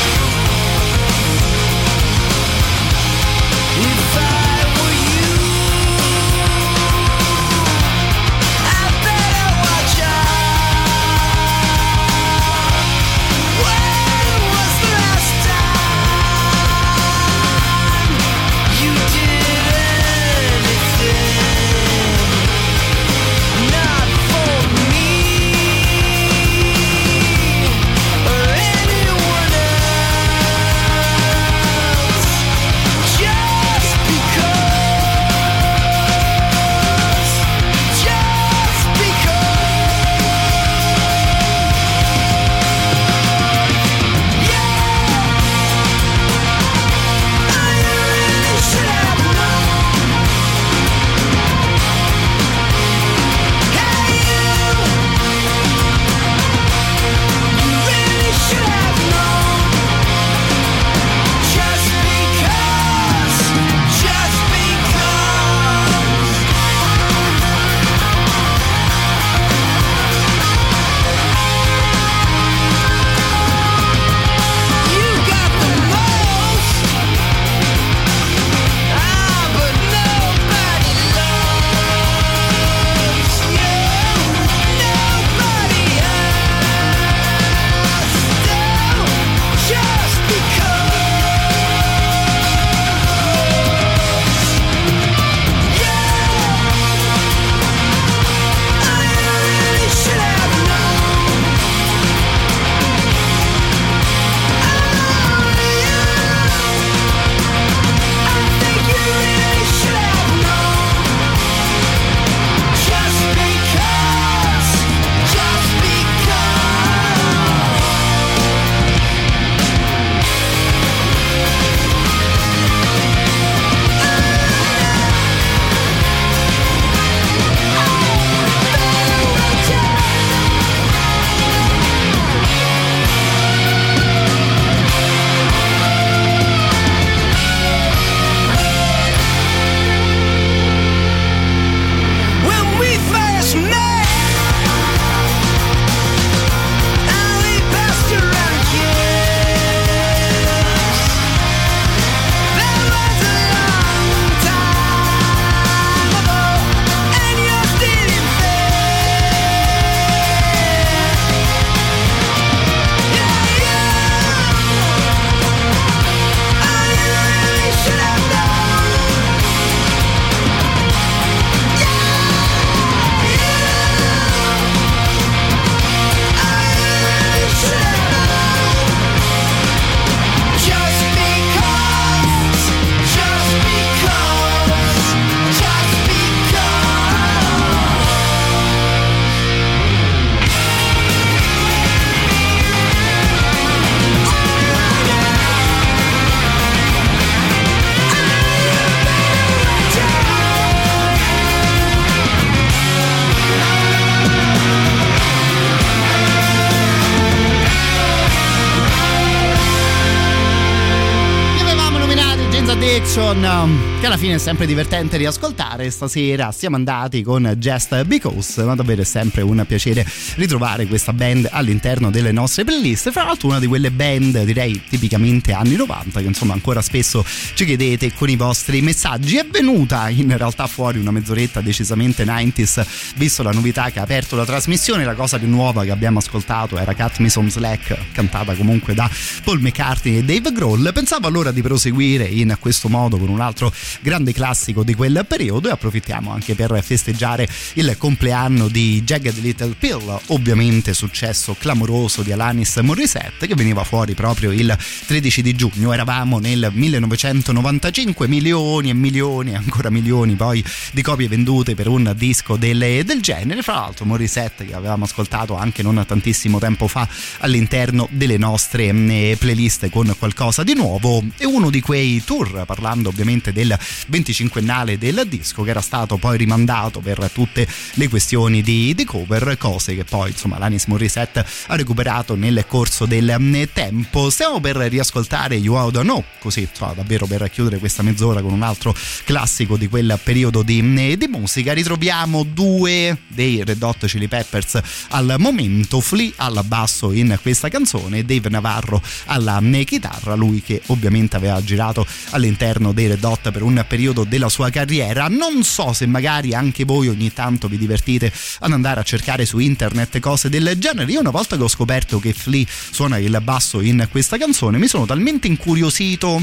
Fine è sempre divertente riascoltare. Stasera siamo andati con Just Because. Ma davvero è sempre un piacere ritrovare questa band all'interno delle nostre playlist. Fra l'altro una di quelle band direi tipicamente anni 90 che insomma ancora spesso ci chiedete con i vostri messaggi. È venuta in realtà fuori una mezz'oretta decisamente 90s visto la novità che ha aperto la trasmissione. La cosa più nuova che abbiamo ascoltato era Cat Me Some Slack cantata comunque da Paul McCartney e Dave Grohl. Pensavo allora di proseguire in questo modo con un altro grande classico di quel periodo e approfittiamo anche per festeggiare il compleanno di Jagged Little Pill, ovviamente successo clamoroso di Alanis Morissette che veniva fuori proprio il 13 di giugno, eravamo nel 1995, milioni e milioni, ancora milioni poi di copie vendute per un disco del, del genere, fra l'altro Morissette che avevamo ascoltato anche non tantissimo tempo fa all'interno delle nostre mm, playlist con qualcosa di nuovo e uno di quei tour, parlando ovviamente del 25ennale del disco che era stato poi rimandato per tutte le questioni di, di cover, cose che poi insomma l'Anis Morissette ha recuperato nel corso del mm, tempo. Stiamo per riascoltare You Out No, così insomma, davvero per chiudere questa mezz'ora con un altro classico di quel periodo di, mm, di musica. Ritroviamo due dei Red Hot Chili Peppers al momento, Flea al basso in questa canzone, Dave Navarro alla chitarra, lui che ovviamente aveva girato all'interno dei Red Hot per un periodo della sua carriera. Non so se magari anche voi ogni tanto vi divertite ad andare a cercare su internet cose del genere. Io una volta che ho scoperto che Flea suona il basso in questa canzone mi sono talmente incuriosito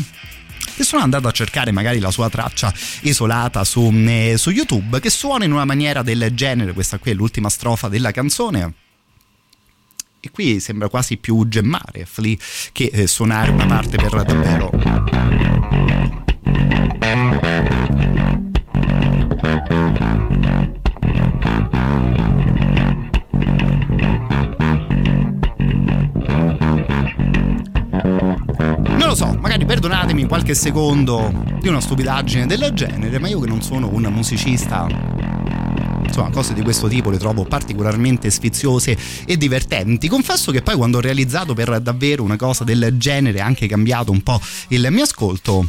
che sono andato a cercare magari la sua traccia isolata su, eh, su, YouTube che suona in una maniera del genere questa qui è l'ultima strofa della canzone e qui sembra quasi più gemmare Flea che eh, suonare una parte per davvero perdonatemi qualche secondo di una stupidaggine del genere, ma io che non sono un musicista insomma cose di questo tipo le trovo particolarmente sfiziose e divertenti. Confesso che poi quando ho realizzato per davvero una cosa del genere anche cambiato un po' il mio ascolto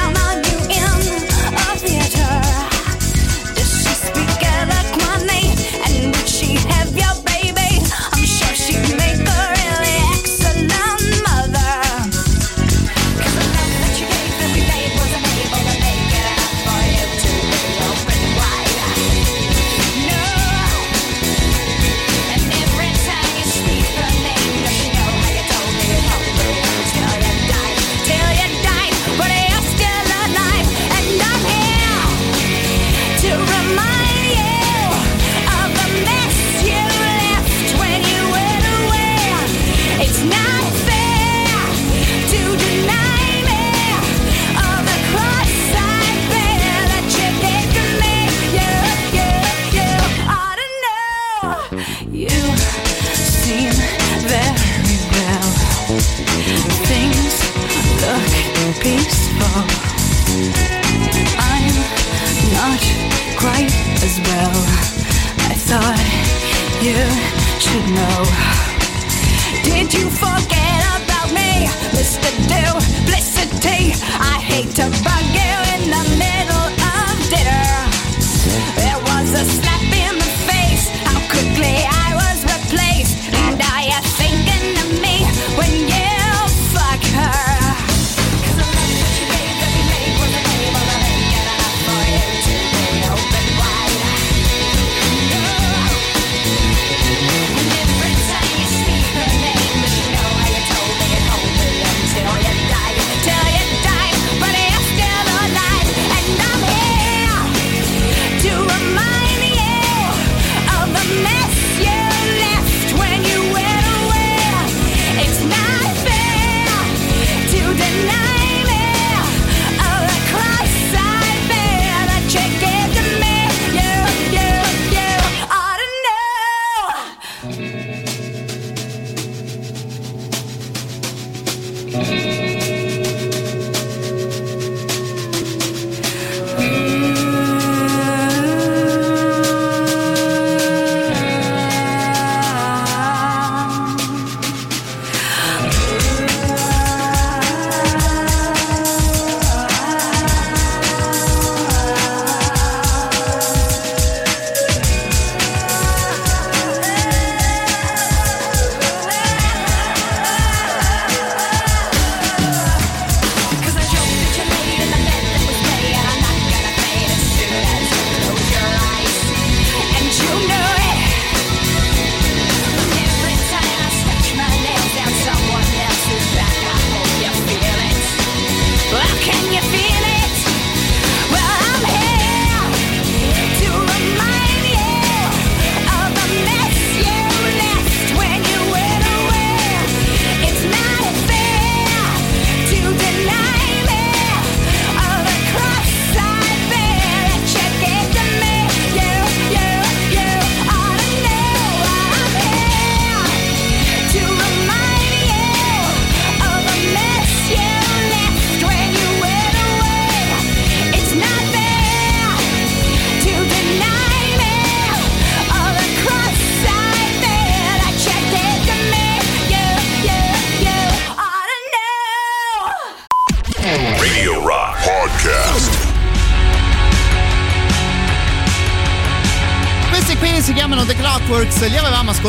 as well. I thought you should know. Did you forget about me, Mr. Duplicity? I hate to bug you in the middle of dinner. There was a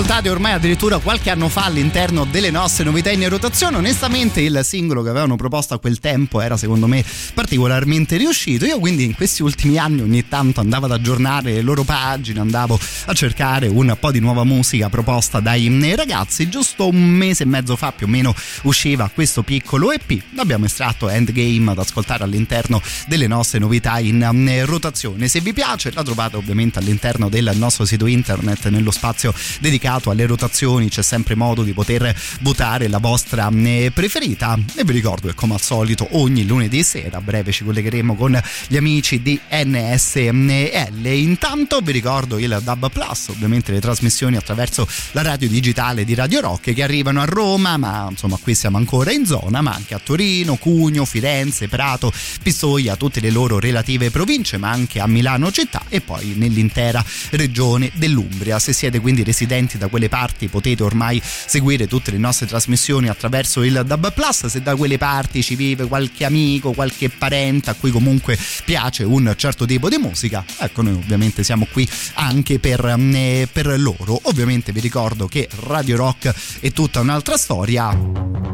ascoltati ormai addirittura qualche anno fa all'interno delle nostre novità in rotazione. Onestamente il singolo che avevano proposto a quel tempo era secondo me particolarmente riuscito. Io quindi in questi ultimi anni ogni tanto andavo ad aggiornare le loro pagine, andavo a cercare un po' di nuova musica proposta dai ragazzi. Giusto un mese e mezzo fa più o meno usciva questo piccolo EP. L'abbiamo estratto Endgame ad ascoltare all'interno delle nostre novità in rotazione. Se vi piace la trovate ovviamente all'interno del nostro sito internet nello spazio dedicato alle rotazioni c'è sempre modo di poter votare la vostra eh, preferita e vi ricordo che come al solito ogni lunedì sera a breve ci collegheremo con gli amici di NSL intanto vi ricordo il Dub Plus ovviamente le trasmissioni attraverso la radio digitale di Radio Rock che arrivano a Roma ma insomma qui siamo ancora in zona ma anche a Torino, Cugno, Firenze, Prato, Pistoia tutte le loro relative province ma anche a Milano città e poi nell'intera regione dell'Umbria. Se siete quindi residenti da quelle parti potete ormai seguire tutte le nostre trasmissioni attraverso il DAB Plus. Se da quelle parti ci vive qualche amico, qualche parente a cui comunque piace un certo tipo di musica, ecco noi ovviamente siamo qui anche per, eh, per loro. Ovviamente vi ricordo che Radio Rock è tutta un'altra storia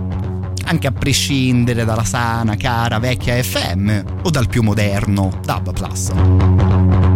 anche a prescindere dalla sana, cara, vecchia FM o dal più moderno DAB Plus.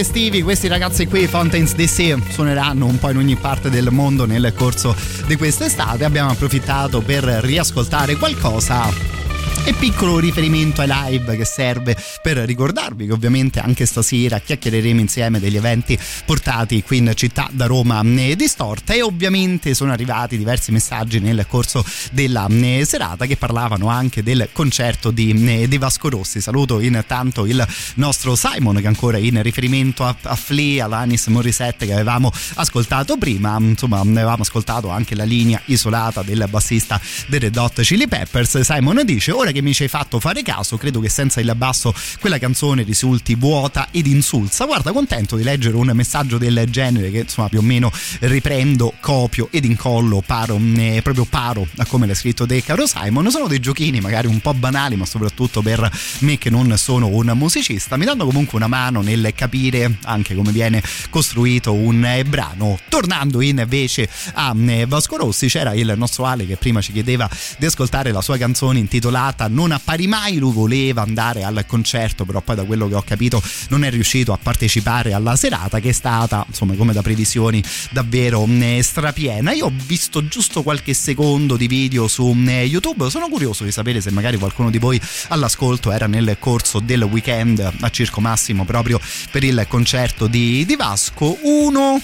Estivi questi ragazzi qui Fountains DC suoneranno un po' in ogni parte del mondo nel corso di quest'estate. Abbiamo approfittato per riascoltare qualcosa e piccolo riferimento ai live che serve per ricordarvi che ovviamente anche stasera chiacchiereremo insieme degli eventi portati qui in città da Roma eh, distorta e ovviamente sono arrivati diversi messaggi nel corso della eh, serata che parlavano anche del concerto di, eh, di Vasco Rossi. Saluto intanto il nostro Simon che ancora in riferimento a, a Flea, all'Anis Morissette che avevamo ascoltato prima. Insomma avevamo ascoltato anche la linea isolata del bassista dei Red Hot Chili Peppers. Simon dice ora che mi ci hai fatto fare caso, credo che senza il basso quella canzone risulti vuota ed insulsa. Guarda, contento di leggere un messaggio del genere che insomma più o meno riprendo, copio ed incollo, paro, eh, proprio paro a come l'ha scritto De Caro Simon. Sono dei giochini magari un po' banali, ma soprattutto per me che non sono un musicista, mi danno comunque una mano nel capire anche come viene costruito un eh, brano. Tornando invece a eh, Vasco Rossi, c'era il nostro Ale che prima ci chiedeva di ascoltare la sua canzone intitolata non appari mai, lui voleva andare al concerto, però poi da quello che ho capito non è riuscito a partecipare alla serata che è stata, insomma, come da previsioni davvero eh, strapiena. Io ho visto giusto qualche secondo di video su eh, YouTube, sono curioso di sapere se magari qualcuno di voi all'ascolto era nel corso del weekend a Circo Massimo proprio per il concerto di, di Vasco. Uno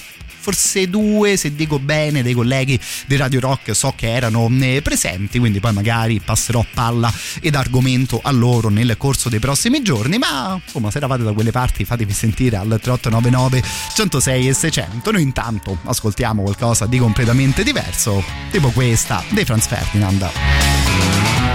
forse due, se dico bene, dei colleghi di Radio Rock so che erano eh, presenti, quindi poi magari passerò palla ed argomento a loro nel corso dei prossimi giorni, ma insomma se eravate da quelle parti fatevi sentire al 3899 106 e 600. Noi intanto ascoltiamo qualcosa di completamente diverso, tipo questa dei Franz Ferdinand.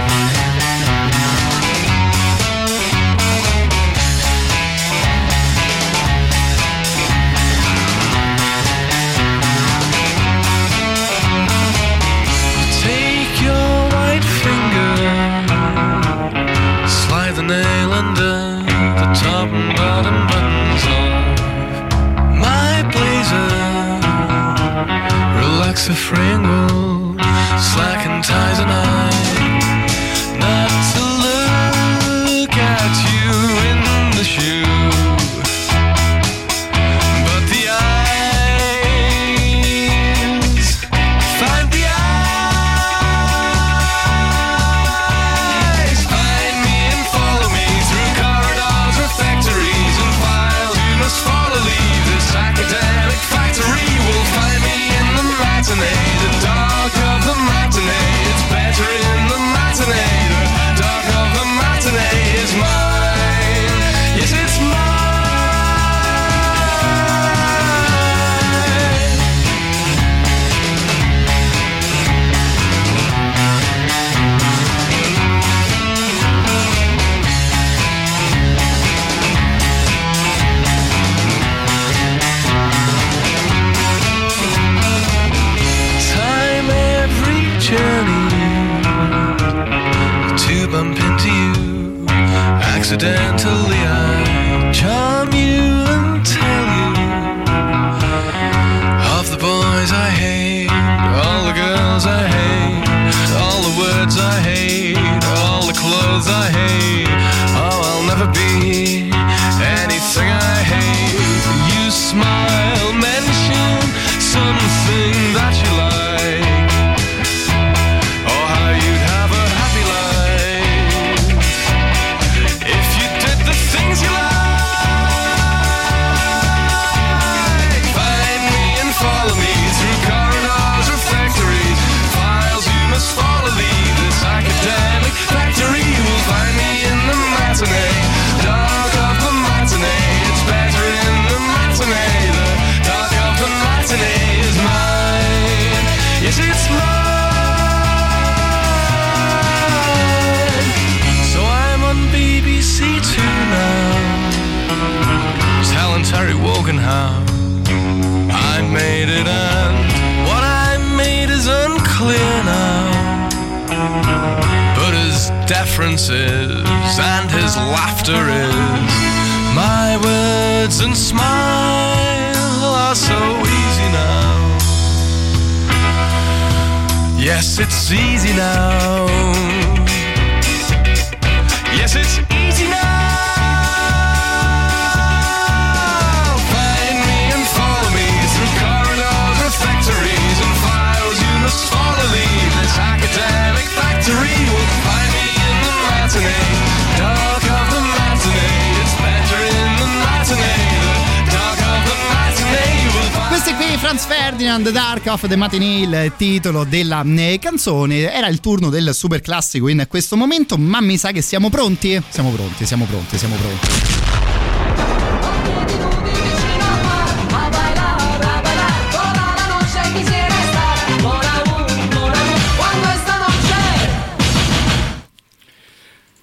Of the Matinee, il titolo della eh, canzone. Era il turno del super classico in questo momento, ma mi sa che siamo pronti? Siamo pronti, siamo pronti, siamo pronti.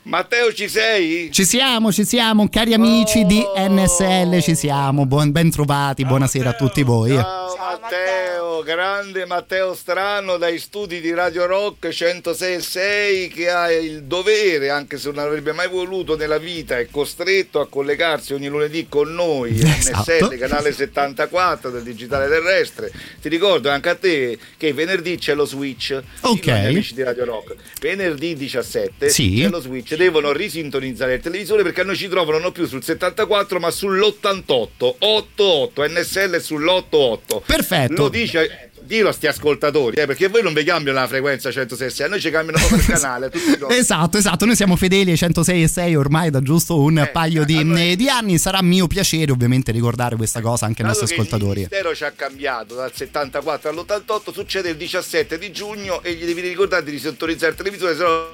Matteo ci sei? Ci siamo, ci siamo, cari amici di NSL, ci siamo. Buon, ben trovati, buonasera a tutti voi. Ciao, Matteo, grande Matteo Strano dai studi di Radio Rock 106.6 che ha il dovere, anche se non avrebbe mai voluto nella vita, è costretto a collegarsi ogni lunedì con noi, <laughs> Esatto. NSL, canale 74 del digitale terrestre. Ti ricordo anche a te che venerdì c'è lo switch, Ok. Amici di Radio Rock, venerdì 17 Sì. c'è lo switch, devono risintonizzare il televisore perché a noi ci trovano non più sul 74 ma sull'88, 88, NSL sull'88. Perfetto. Lo dice, dillo a sti ascoltatori, eh, perché voi non vi cambiano la frequenza 106, a noi ci cambiano proprio il <laughs> canale. Esatto, esatto, noi siamo fedeli ai 106 e 6 ormai da giusto un Eh, paio di, allora- di anni. Sarà mio piacere ovviamente ricordare questa cosa anche ai nostri ascoltatori. Il mistero ci ha cambiato dal 74 all'88, succede il 17 di giugno e gli devi ricordare di sintonizzare il televisore, se no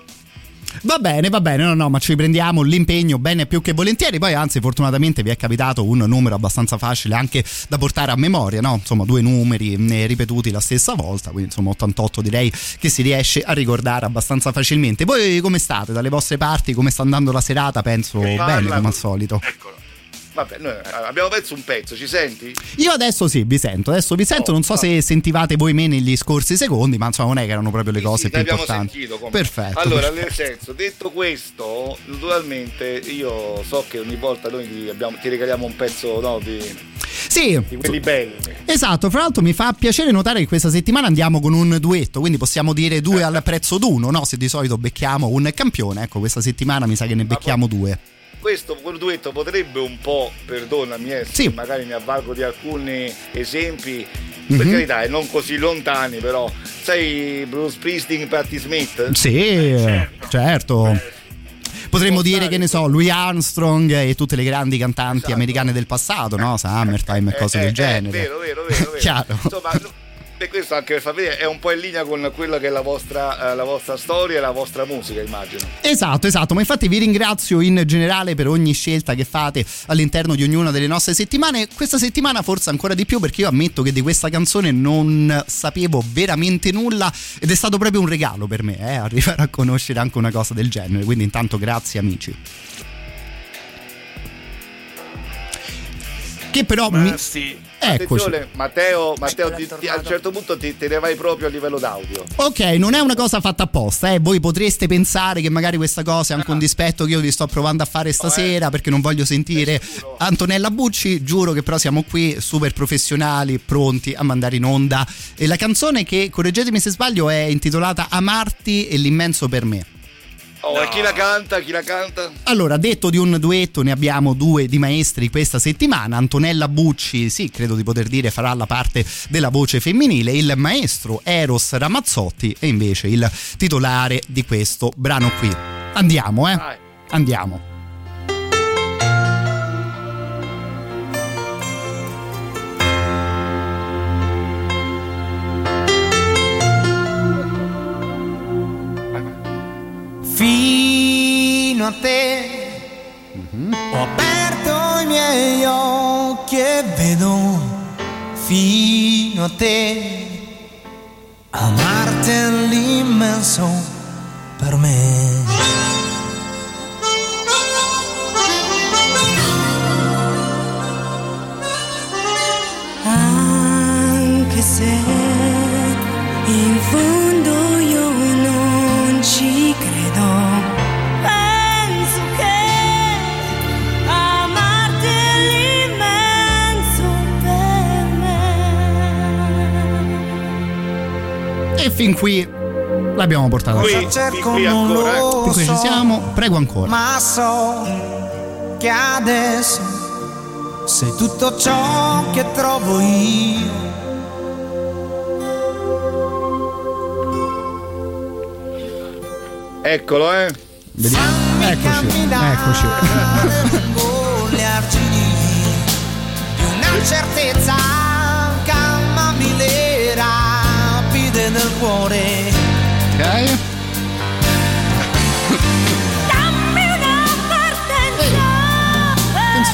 Va bene, va bene, no, no, ma ci prendiamo l'impegno bene più che volentieri. Poi, anzi, fortunatamente vi è capitato un numero abbastanza facile anche da portare a memoria, no? Insomma, due numeri eh, ripetuti la stessa volta, quindi insomma 88 direi che si riesce a ricordare abbastanza facilmente. Voi come state? Dalle vostre parti, come sta andando la serata? Penso Che bene, parla come al solito. Eccolo. Vabbè, noi abbiamo perso un pezzo, ci senti? Io adesso sì, vi sento, adesso vi sento, Oh, non so ah. se sentivate voi me negli scorsi secondi, ma insomma non è che erano proprio le cose Sì, più l'abbiamo importanti. sentito come- Perfetto. Allora, perfetto. nel senso, detto questo, naturalmente io so che ogni volta noi ti, abbiamo- ti regaliamo un pezzo no, di, Sì, di quelli belli. Esatto, fra l'altro mi fa piacere notare che questa settimana andiamo con un duetto, quindi possiamo dire due al prezzo d'uno, no? Se di solito becchiamo un campione, ecco, questa settimana mi sa che ne becchiamo due. Questo duetto potrebbe un po', perdonami, eh, Sì. magari mi avvalgo di alcuni esempi, per Mhm. carità, e non così lontani, però. Sai Bruce Springsteen, Patti Smith? Sì, certo. Potremmo Può dire stare. che ne so, Louis Armstrong e tutte le grandi cantanti Esatto. americane del passato, no? Summertime e cose Eh, del eh, genere. vero, vero, vero, vero. <laughs> Chiaro. Insomma, e questo anche per far vedere è un po' in linea con quella che è la vostra, eh, la vostra storia e la vostra musica, immagino. Esatto, esatto, ma infatti vi ringrazio in generale per ogni scelta che fate all'interno di ognuna delle nostre settimane. Questa settimana forse ancora di più perché io ammetto che di questa canzone non sapevo veramente nulla ed è stato proprio un regalo per me, eh, arrivare a conoscere anche una cosa del genere. Quindi intanto grazie amici. Che però mi... sì. Eccoci. Attenzione, Matteo, Matteo ti- ti- a un certo punto ti, te ne vai proprio a livello d'audio. Ok, non è una cosa fatta apposta, eh. voi potreste pensare che magari questa cosa è anche un dispetto che io vi sto provando a fare stasera perché non voglio sentire Antonella Bucci, giuro che però siamo qui super professionali, pronti a mandare in onda. E la canzone che, correggetemi se sbaglio, è intitolata Amarti e l'immenso per me. Oh, e chi la canta? Chi la canta? Allora, detto di un duetto, ne abbiamo due di maestri questa settimana. Antonella Bucci, sì, credo di poter dire, farà la parte della voce femminile. Il maestro Eros Ramazzotti è invece il titolare di questo brano qui. Andiamo, eh? Andiamo. Fino a te ho aperto i miei occhi e vedo fino a te amarti l'immenso per me. Anche se fin qui l'abbiamo portata. Qui, cerco qui non ancora. lo Fin qui ci siamo, prego ancora. ma so che adesso sei tutto ciò che trovo io. Eccolo, eh. Vediamo. Eccoci, eccoci. lungo le argini di una certezza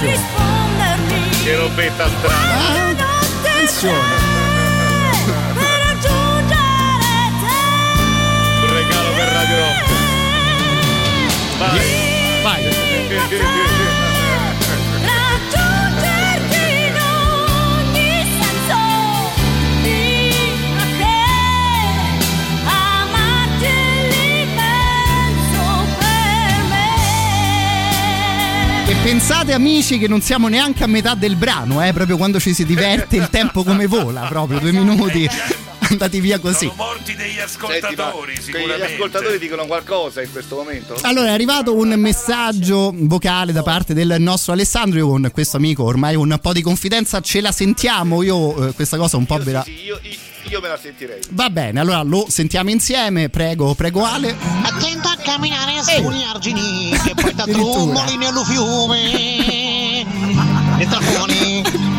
Attenzione. Che robetta strana. Eh? Attenzione. Un regalo per Radio Rock. Vai. Vai. Pensate amici che non siamo neanche a metà del brano, eh, proprio quando ci si diverte il tempo come vola, proprio due minuti andati via così. Sono morti degli Senti, ascoltatori, gli sicuramente. ascoltatori dicono qualcosa in questo momento? Allora è arrivato un messaggio vocale da parte del nostro Alessandro, io con questo amico ormai un po' di confidenza ce la sentiamo, io eh, questa cosa un po' Io, ve la... sì, sì, io, io- io me la sentirei. Va bene, allora lo sentiamo insieme, prego, prego Ale. Attento a camminare sugli argini che poi Addirittura. trummoli nello fiume. E tapponi.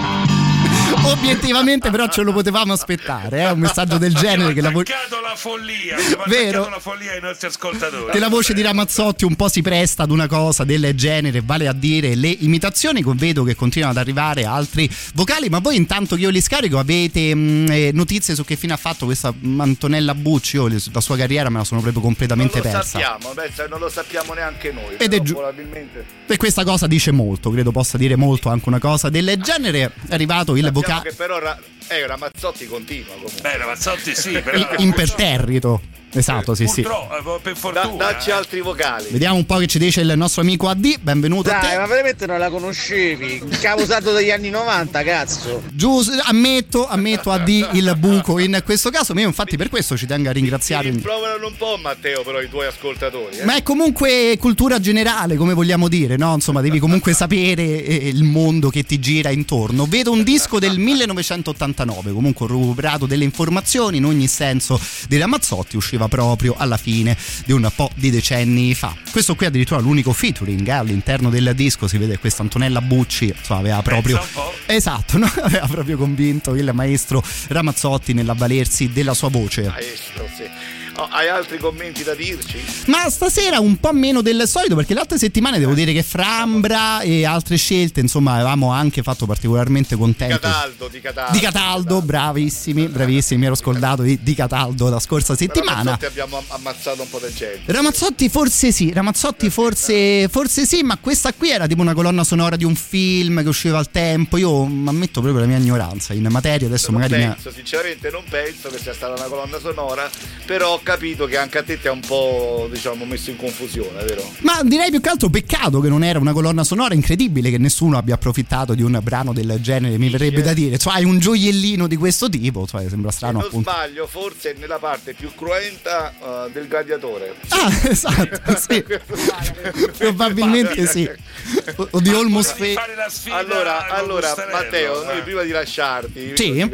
Obiettivamente però ce lo potevamo aspettare, è un messaggio del genere che la, vo- la follia, Vero? la follia ai nostri ascoltatori. che la voce di Ramazzotti un po' si presta ad una cosa del genere, vale a dire le imitazioni, vedo che continuano ad arrivare altri vocali, ma voi intanto che io li scarico avete mh, eh, notizie su che fine ha fatto questa Antonella Bucci, io la sua carriera me la sono proprio Non completamente lo persa. sappiamo, beh, sai, non lo sappiamo neanche noi. Ed è giu- probabilmente E questa cosa dice molto, credo possa dire molto anche una cosa del genere. È arrivato il sappiamo vocale che però Ra- eh, Ramazzotti continua comunque. Beh, Ramazzotti sì, <laughs> però... imperterrito. Esatto, sì, sì. Purtroppo, eh, per Da- fortuna. dacci altri vocali. Vediamo un po' che ci dice il nostro amico AD. Benvenuto a Dai, te. ma veramente non la conoscevi? Il cavo usato degli anni 90, cazzo. Giusto, ammetto, ammetto AD il buco in questo caso. Io infatti per questo ci tengo a Ti ringraziare. rimproverano un po' Matteo però i tuoi ascoltatori. Eh? Ma è comunque cultura generale, come vogliamo dire, no? Insomma, devi comunque sapere eh, il mondo che ti gira intorno. Vedo un disco del 1989, comunque ho recuperato delle informazioni in ogni senso di Ramazzotti, usciva proprio alla fine di un po' di decenni fa. Questo qui addirittura è l'unico featuring eh, all'interno del disco, si vede questa Antonella Bucci, insomma, aveva proprio. Esatto, <laughs> no? aveva proprio convinto il maestro Ramazzotti nell'avvalersi della sua voce. Maestro, sì. Oh, hai altri commenti da dirci? Ma stasera un po' meno del solito perché le altre settimane devo dire che Frambra e altre scelte insomma avevamo anche fatto particolarmente contento. Cataldo, di Cataldo. Di Cataldo, bravissimi, bravissimi, mi ero scordato di, di Cataldo la scorsa settimana. Ramazzotti abbiamo am- ammazzato un po' del gente. Ramazzotti forse sì, Ramazzotti forse, forse sì, ma questa qui era tipo una colonna sonora di un film che usciva al tempo. Io ammetto proprio la mia ignoranza in materia, adesso non magari penso, sinceramente non penso che sia stata una colonna sonora, però capito che anche a te ti ha un po' diciamo messo in confusione, vero? Ma direi più che altro peccato che non era una colonna sonora, incredibile che nessuno abbia approfittato di un brano del genere, mi verrebbe da dire. Cioè, hai un gioiellino di questo tipo, cioè, sembra Se strano non appunto. sbaglio, forse è nella parte più cruenta eh, del gladiatore. Ah, <laughs> esatto, <laughs> sì. Probabilmente sì. O, di Almost Di Fa- fare la sfida Allora, allora Matteo, eh. noi prima di lasciarti, Sì.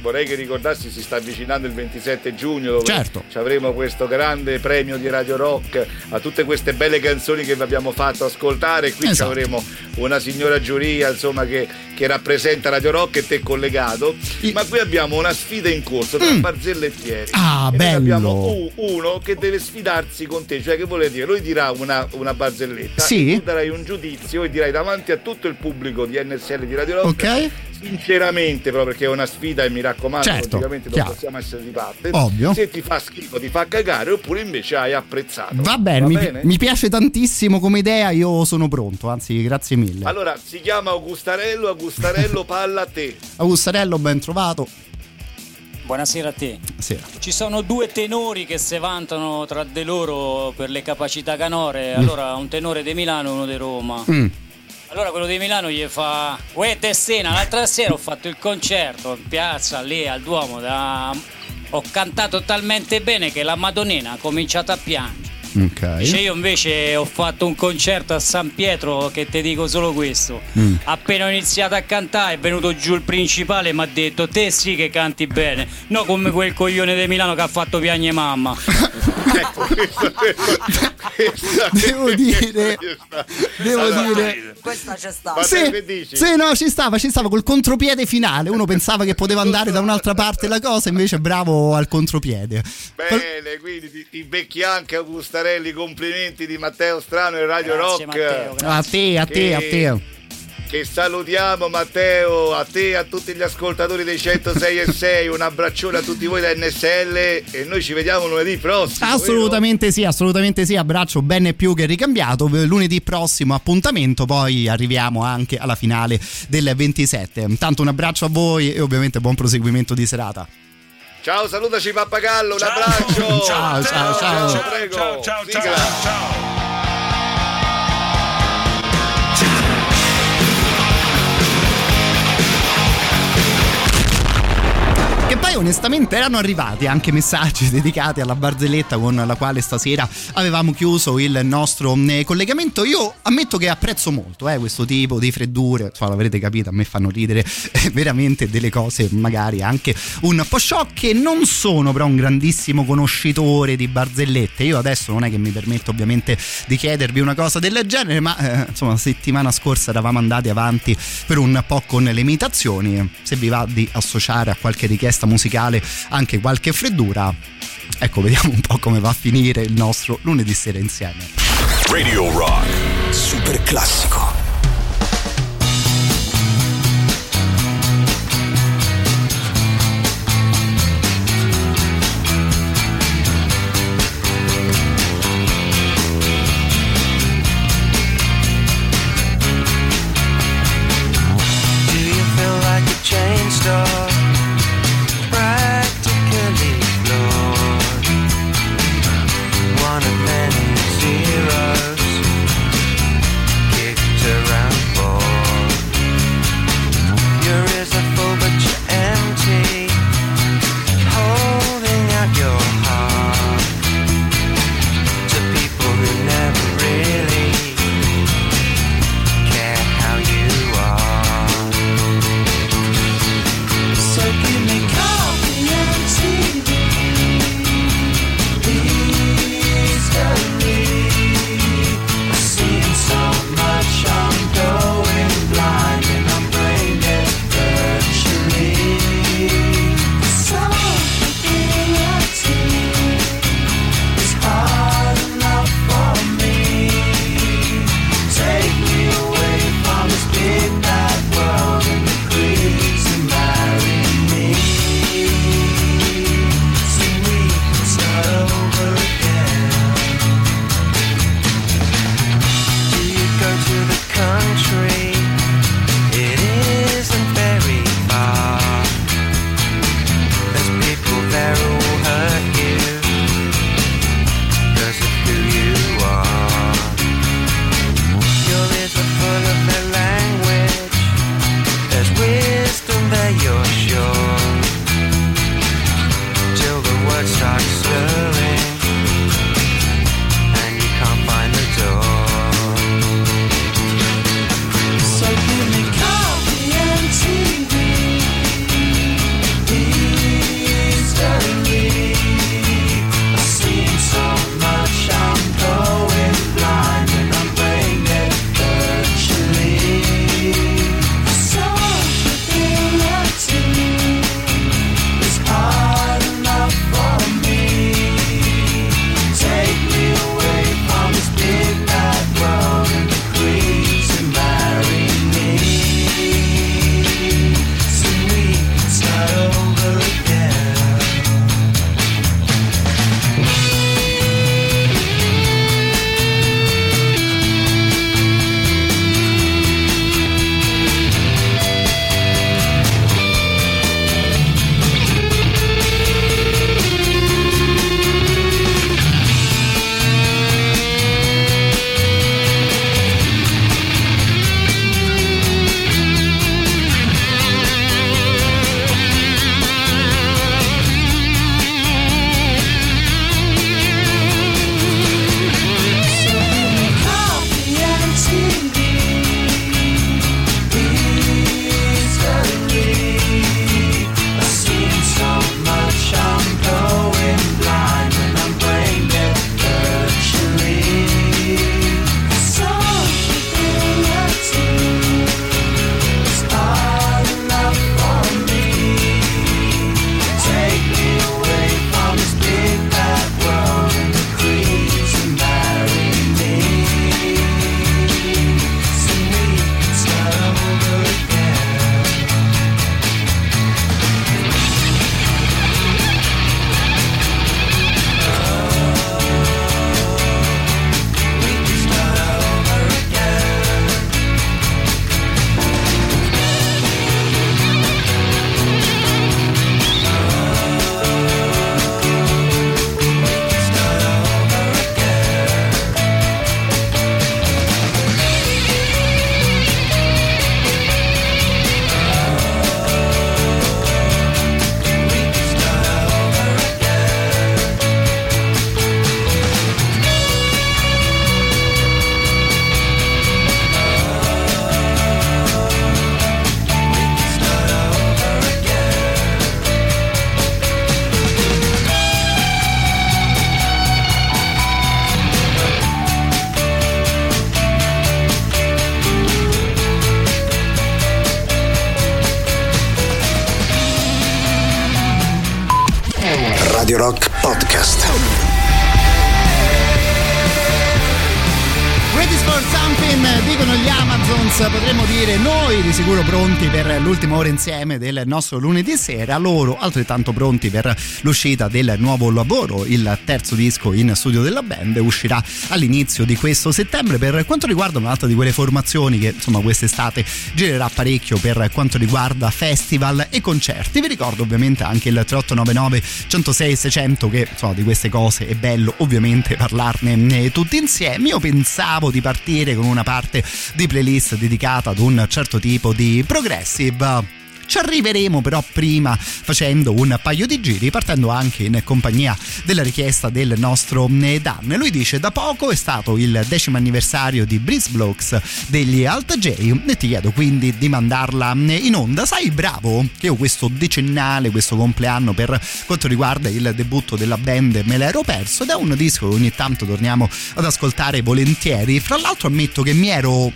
vorrei che ricordassi si sta avvicinando il 27 giugno dove Certo. Ci avremo questo grande premio di Radio Rock a tutte queste belle canzoni che vi abbiamo fatto ascoltare. Qui ci Esatto. avremo una signora giuria insomma che, che rappresenta Radio Rock e te collegato. I- Ma qui abbiamo una sfida in corso tra barzellettieri. Ah, E bello. abbiamo uno che deve sfidarsi con te, cioè che vuole dire, lui dirà una, una barzelletta, Sì. tu darai un giudizio e dirai davanti a tutto il pubblico di NSL di Radio Rock Ok? Sinceramente proprio perché è una sfida e mi raccomando Certo, logicamente non chiaro. possiamo essere di parte Ovvio. se ti fa schifo ti fa cagare oppure invece hai apprezzato Va bene, mi, mi piace tantissimo come idea, io sono pronto, anzi grazie mille. allora si chiama Augustarello Augustarello <laughs> palla a te Augustarello, ben trovato. Buonasera a te. Sì. Ci sono due tenori che si vantano tra di loro per le capacità canore. Allora, un tenore di Milano e uno di Roma. Mm. Allora quello di Milano gli fa Uè Tessena, l'altra sera ho fatto il concerto in piazza lì al Duomo da... Ho cantato talmente bene che la Madonnina ha cominciato a piangere. Ok. Dice io invece ho fatto un concerto a San Pietro che ti dico solo questo. Mm. Appena ho iniziato a cantare è venuto giù il principale e mi ha detto te sì che canti bene, no come quel coglione di Milano che ha fatto piagne mamma. ecco Devo dire, devo Allora, dire. Questa c'è stata. Sì, no, ci stava, ci stava col contropiede finale. Uno pensava che poteva andare da un'altra parte la cosa, invece bravo al contropiede. Bene, quindi ti, ti becchi anche Augustarelli, complimenti di Matteo Strano e Radio Grazie, Rock. Matteo. A te, a te, a te. che salutiamo Matteo, a te e a tutti gli ascoltatori dei 106 e 6, un abbraccione a tutti voi da NSL e noi ci vediamo lunedì prossimo. Assolutamente sì, assolutamente sì, abbraccio bene più che ricambiato. Lunedì prossimo appuntamento, poi arriviamo anche alla finale del 27. Tanto un abbraccio a voi e ovviamente buon proseguimento di serata. Ciao, salutaci Pappagallo, un abbraccio. Ciao, ciao, ciao. Ciao, ciao, ciao, ciao. Poi onestamente erano arrivati anche messaggi <laughs> dedicati alla barzelletta con la quale stasera avevamo chiuso il nostro eh, collegamento. Io ammetto che apprezzo molto eh, questo tipo di freddure, insomma l'avrete capito, a me fanno ridere <laughs> eh, veramente delle cose magari anche un po' sciocche. Non sono però un grandissimo conoscitore di barzellette. Io adesso non è che mi permetto ovviamente di chiedervi una cosa del genere, ma eh, insomma settimana scorsa eravamo andati avanti per un po' con le imitazioni. Se vi va di associare a qualche richiesta musicale anche qualche freddura, ecco vediamo un po' come va a finire il nostro lunedì sera insieme. Radio Rock. Super classico. Per l'ultima ora insieme del nostro lunedì sera, loro altrettanto pronti per l'uscita del nuovo lavoro, il terzo disco in studio della band, uscirà all'inizio di questo settembre. Per quanto riguarda un'altra di quelle formazioni che insomma quest'estate girerà parecchio per quanto riguarda festival e concerti, vi ricordo ovviamente anche il 3899 106 600 che insomma di queste cose è bello ovviamente parlarne eh, tutti insieme. Io pensavo di partire con una parte di playlist dedicata ad un certo tipo di progressive. Ci arriveremo però prima facendo un paio di giri, partendo anche in compagnia della richiesta del nostro eh, Dan. Lui dice: Da poco è stato il decimo anniversario di Breeze Blocks degli Alta J e ti chiedo quindi di mandarla eh, in onda. Sai, bravo, che io questo decennale, questo compleanno per quanto riguarda il debutto della band me l'ero perso ed è un disco che ogni tanto torniamo ad ascoltare volentieri. Fra l'altro, ammetto che mi ero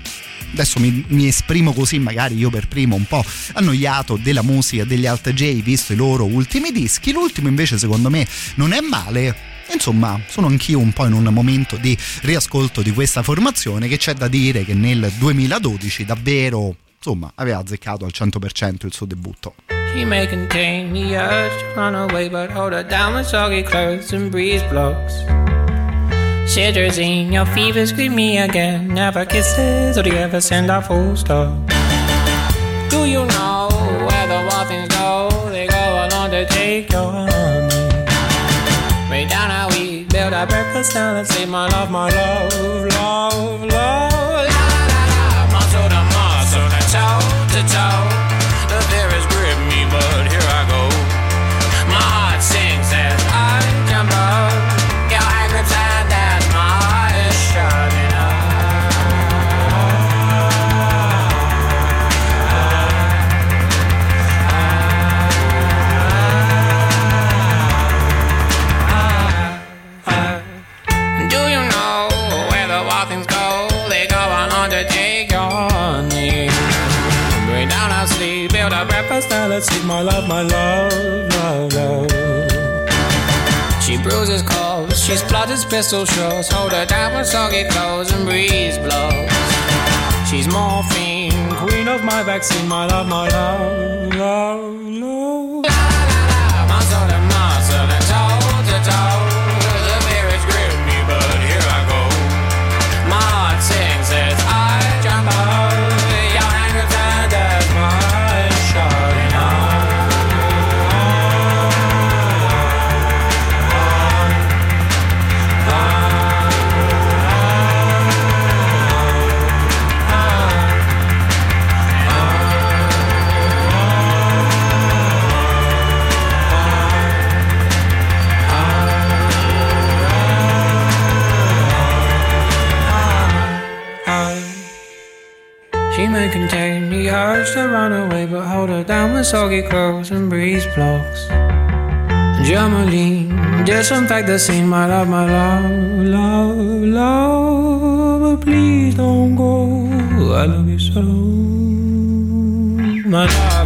adesso mi, mi, esprimo così, magari io per primo un po' annoiato della musica degli Alta J, visto i loro ultimi dischi. L'ultimo invece secondo me non è male. Insomma, sono anch'io un po' in un momento di riascolto di questa formazione che c'è da dire che nel 2012 davvero, insomma, aveva azzeccato al 100% il suo debutto. She may contain the urge to run away, but hold her down with soggy clothes and breeze blocks. Shivers your fever, scream me again. Never kisses, or do you ever send a full stop? Do you know take your honey. Way down how we build our breakfast down and say, My love, my love, love, love. Let's eat my love, my love, love, love. She bruises calls, she splutters pistol shots. Hold her down with soggy clothes and breeze blows. She's morphine, queen of my vaccine, my love, my love, love, love. With soggy clothes and breeze blocks. Germaline, disinfect the scene, my love, my love, love, love. But please don't go. I love you so, my lovely.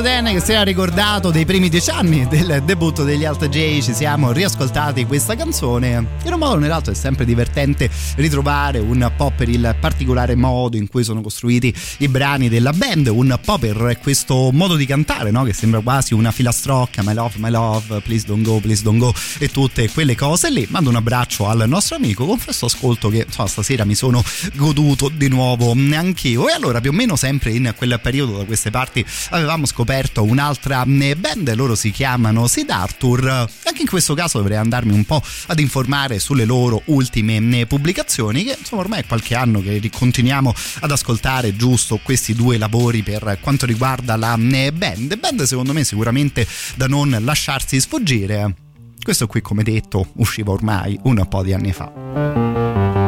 Dan che si era ricordato dei primi dieci anni del debutto degli Alt J, ci siamo riascoltati questa canzone. In un modo o nell'altro è sempre divertente ritrovare un po' per il particolare modo in cui sono costruiti i brani della band, un po' per questo modo di cantare, no? che sembra quasi una filastrocca, my love, my love, please don't go, please don't go e tutte quelle cose lì. Mando un abbraccio al nostro amico, confesso ascolto che insomma, stasera mi sono goduto di nuovo anch'io e allora più o meno sempre in quel periodo da queste parti avevamo scoperto un'altra eh, band, loro si chiamano Sid Arthur. Anche in questo caso dovrei andarmi un po' ad informare sulle loro ultime eh, pubblicazioni, che insomma ormai è qualche anno che continuiamo ad ascoltare giusto questi due lavori per quanto riguarda la eh, band. Band secondo me sicuramente da non lasciarsi sfuggire. Questo qui, come detto, usciva ormai un po' di anni fa.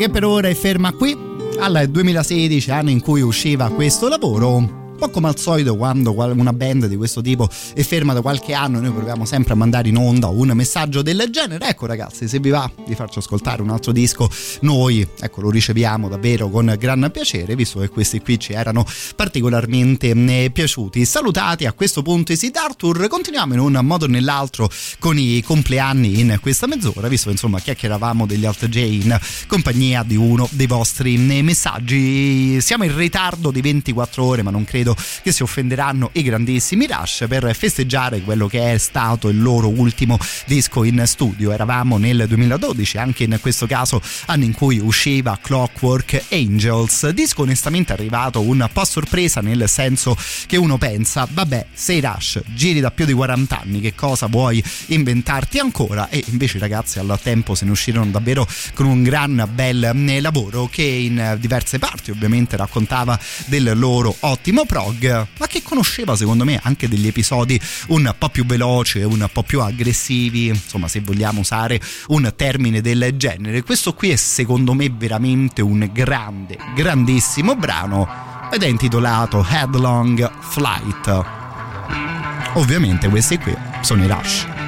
Che per ora è ferma qui al 2016, anno in cui usciva questo lavoro. Po' come al solito quando una band di questo tipo è ferma da qualche anno noi proviamo sempre a mandare in onda un messaggio del genere. Ecco ragazzi, se vi va di farci ascoltare un altro disco, noi ecco, lo riceviamo davvero con gran piacere, visto che questi qui ci erano particolarmente eh, piaciuti. Salutati a questo punto i Arthur, continuiamo in un modo o nell'altro con i compleanni in questa mezz'ora, visto insomma chiacchieravamo degli Alt J in compagnia di uno dei vostri eh, messaggi. Siamo in ritardo di 24 ore, ma non credo credo che si offenderanno i grandissimi Rush per festeggiare quello che è stato il loro ultimo disco in studio. Eravamo nel 2012, anche in questo caso anno in cui usciva Clockwork Angels, disco onestamente arrivato un po' a sorpresa nel senso che uno pensa, vabbè, sei Rush, giri da più di 40 anni, che cosa vuoi inventarti ancora? E invece ragazzi al tempo se ne uscirono davvero con un gran bel eh, lavoro che in diverse parti ovviamente raccontava del loro ottimo prog, ma che conosceva secondo me anche degli episodi un po' più veloci, un po' più aggressivi, insomma se vogliamo usare un termine del genere. Questo qui è secondo me veramente un grande, grandissimo brano ed è intitolato Headlong Flight. Ovviamente questi qui sono i Rush.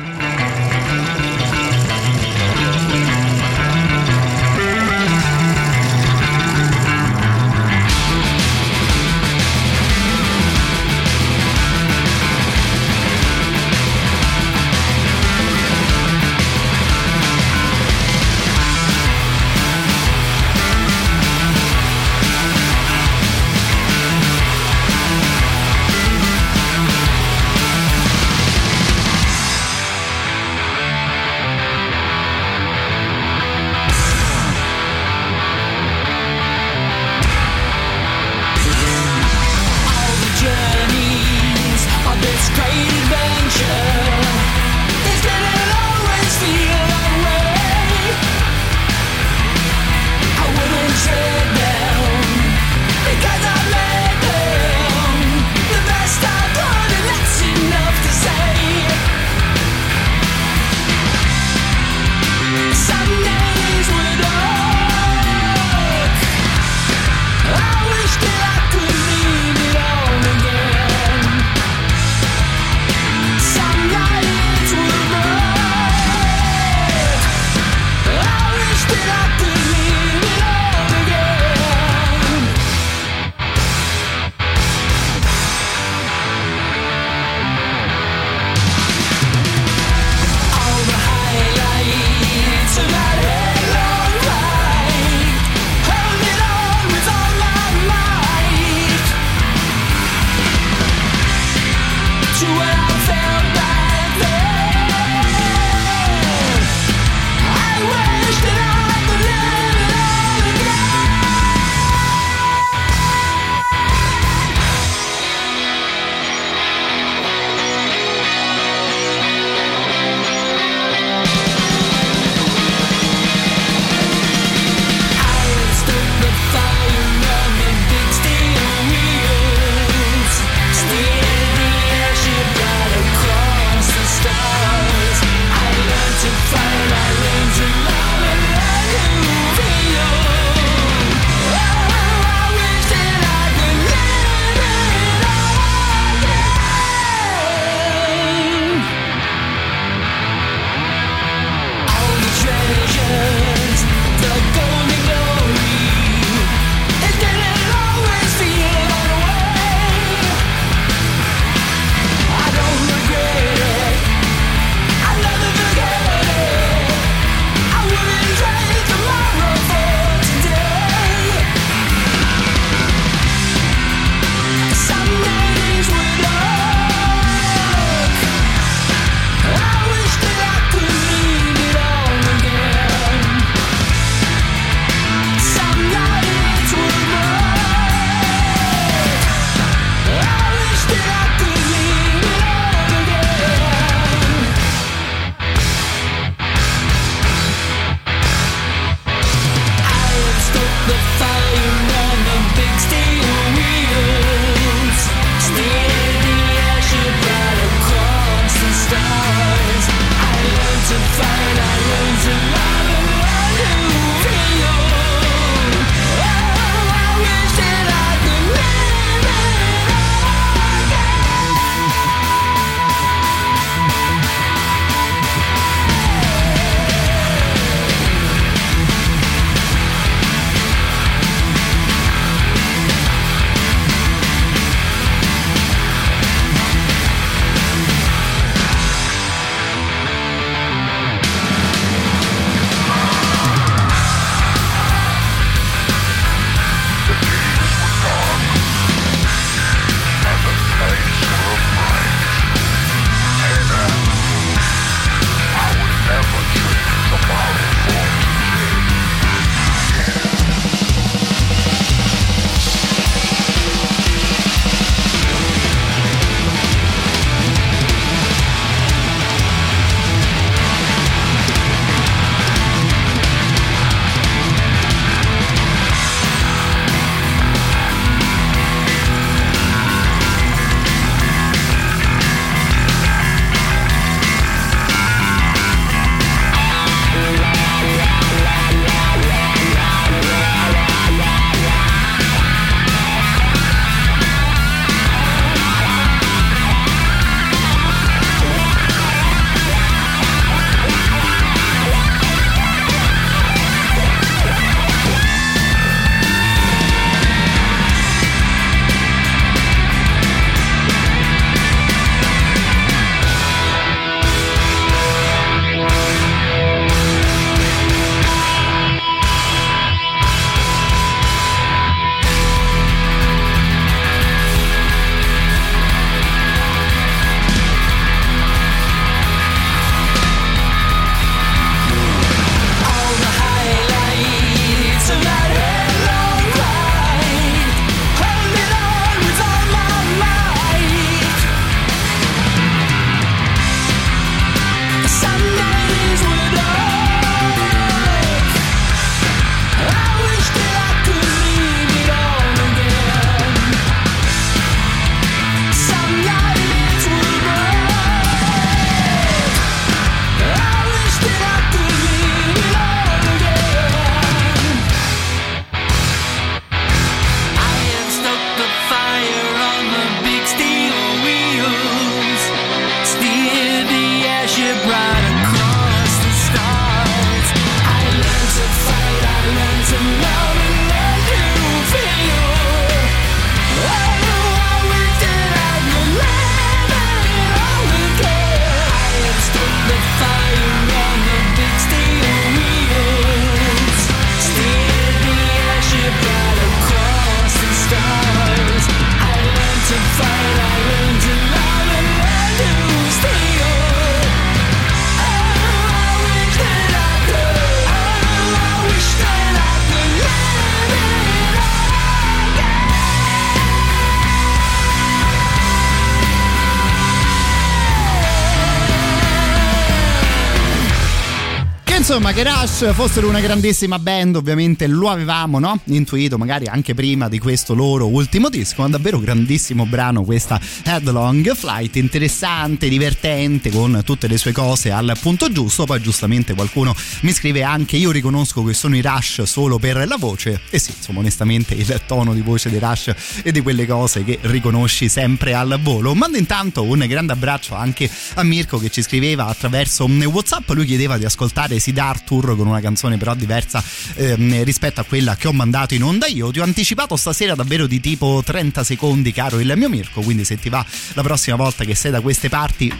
Insomma che Rush fossero una grandissima band ovviamente lo avevamo no? intuito magari anche prima di questo loro ultimo disco, ma davvero grandissimo brano questa Headlong Flight, interessante, divertente con tutte le sue cose al punto giusto, poi giustamente qualcuno mi scrive anche io riconosco che sono i Rush solo per la voce e sì insomma onestamente il tono di voce dei Rush e di quelle cose che riconosci sempre al volo. Mando intanto un grande abbraccio anche a Mirko che ci scriveva attraverso Whatsapp, lui chiedeva di ascoltare Sid Arthur con una canzone però diversa ehm, rispetto a quella che ho mandato in onda io. Ti ho anticipato stasera davvero di tipo 30 secondi, caro il mio Mirko, quindi se ti va la prossima volta che sei da queste parti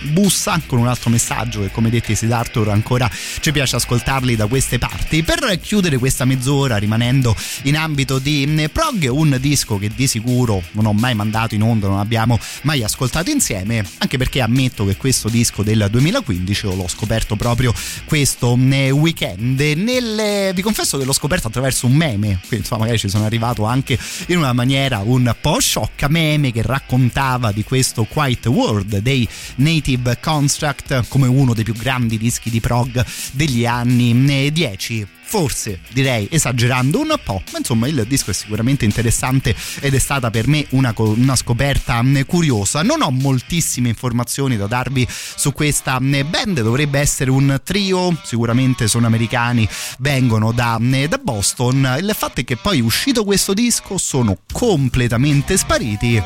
bussa con un altro messaggio che come detti Sid Arthur ancora ci piace ascoltarli da queste parti. Per chiudere questa mezz'ora rimanendo in ambito di prog un disco che di sicuro non ho mai mandato in onda non abbiamo mai ascoltato insieme anche perché ammetto che questo disco del 2015 l'ho scoperto proprio questo weekend. Nel, vi confesso che l'ho scoperto attraverso un meme quindi insomma magari ci sono arrivato anche in una maniera un po' sciocca meme che raccontava di questo Quiet World dei Native Construct come uno dei più grandi dischi di prog degli anni 10 forse direi esagerando un po', ma insomma il disco è sicuramente interessante ed è stata per me una, una, scoperta curiosa. Non ho moltissime informazioni da darvi su questa band, dovrebbe essere un trio, sicuramente sono americani, vengono da, da Boston. Il fatto è che poi uscito questo disco sono completamente spariti.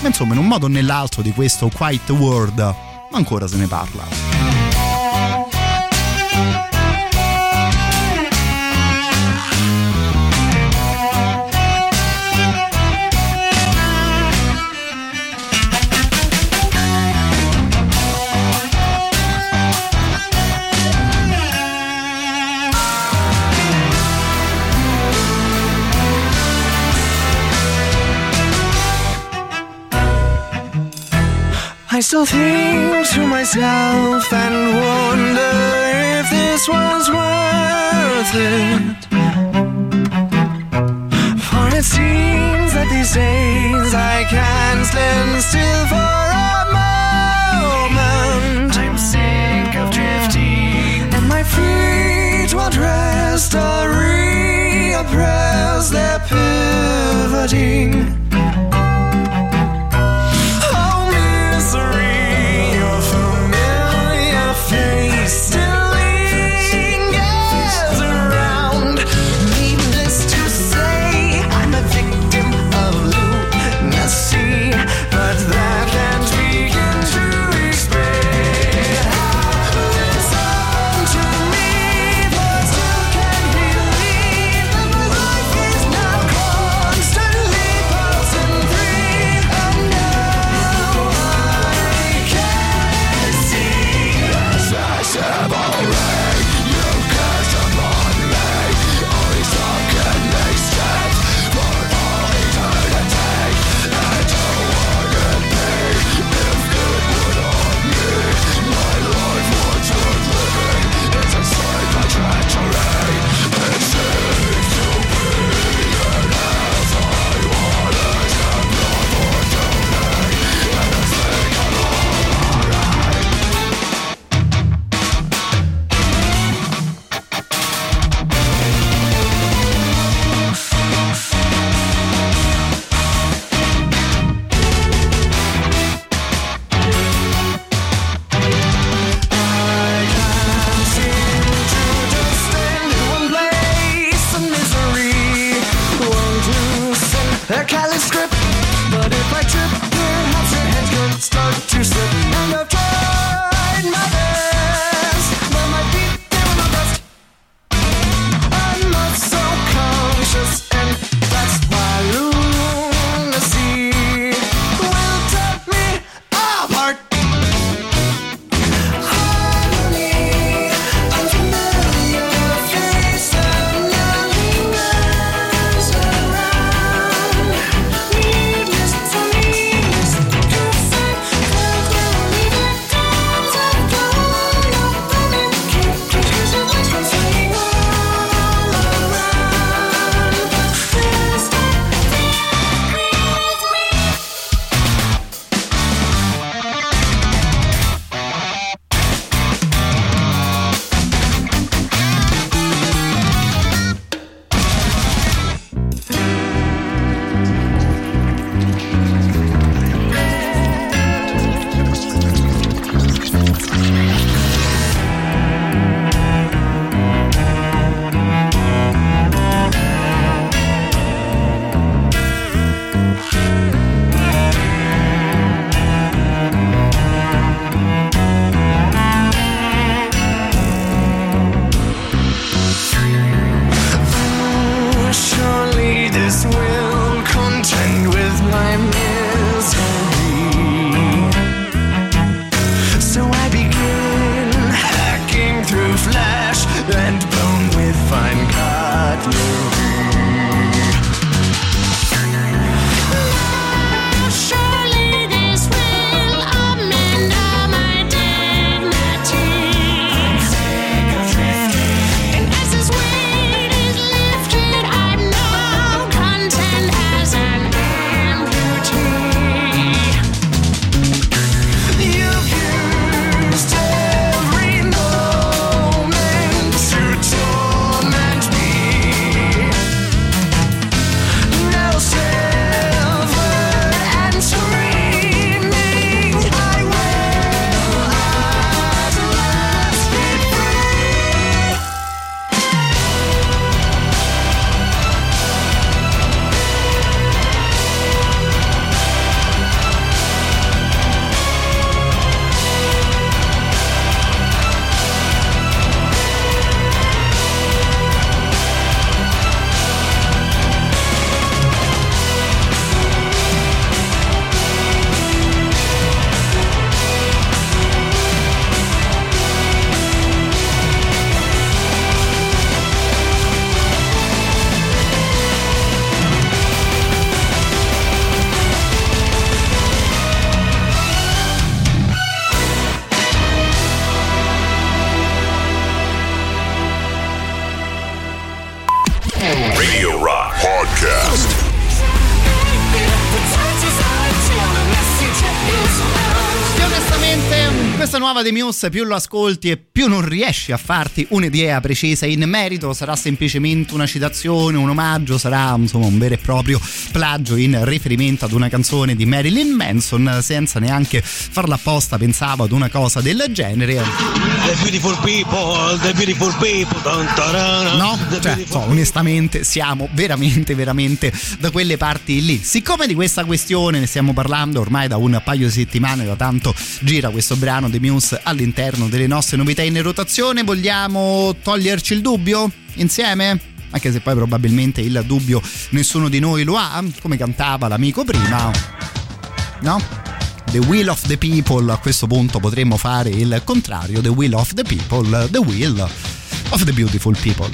Ma insomma, in un modo o nell'altro di questo Quiet World ancora se ne parla. I still think to myself and wonder if this was worth it. For it seems that these days I can't stand still for a moment. I'm sick of drifting, and my feet won't rest or reoppress their pivoting. Nuova The Muse più lo ascolti e più non riesci a farti un'idea precisa in merito, sarà semplicemente una citazione, un omaggio, sarà insomma un vero e proprio plagio in riferimento ad una canzone di Marilyn Manson senza neanche farla apposta pensavo ad una cosa del genere. The beautiful people, the beautiful people. dun, tarana, No, the cioè, so, onestamente siamo veramente, veramente da quelle parti lì. Siccome di questa questione ne stiamo parlando ormai da un paio di settimane, da tanto gira questo brano di Muse all'interno delle nostre novità in rotazione, vogliamo toglierci il dubbio insieme? Anche se poi probabilmente il dubbio nessuno di noi lo ha, come cantava l'amico prima. No? The Will of the People, a questo punto potremmo fare il contrario, The Will of the People, The Will of the Beautiful People.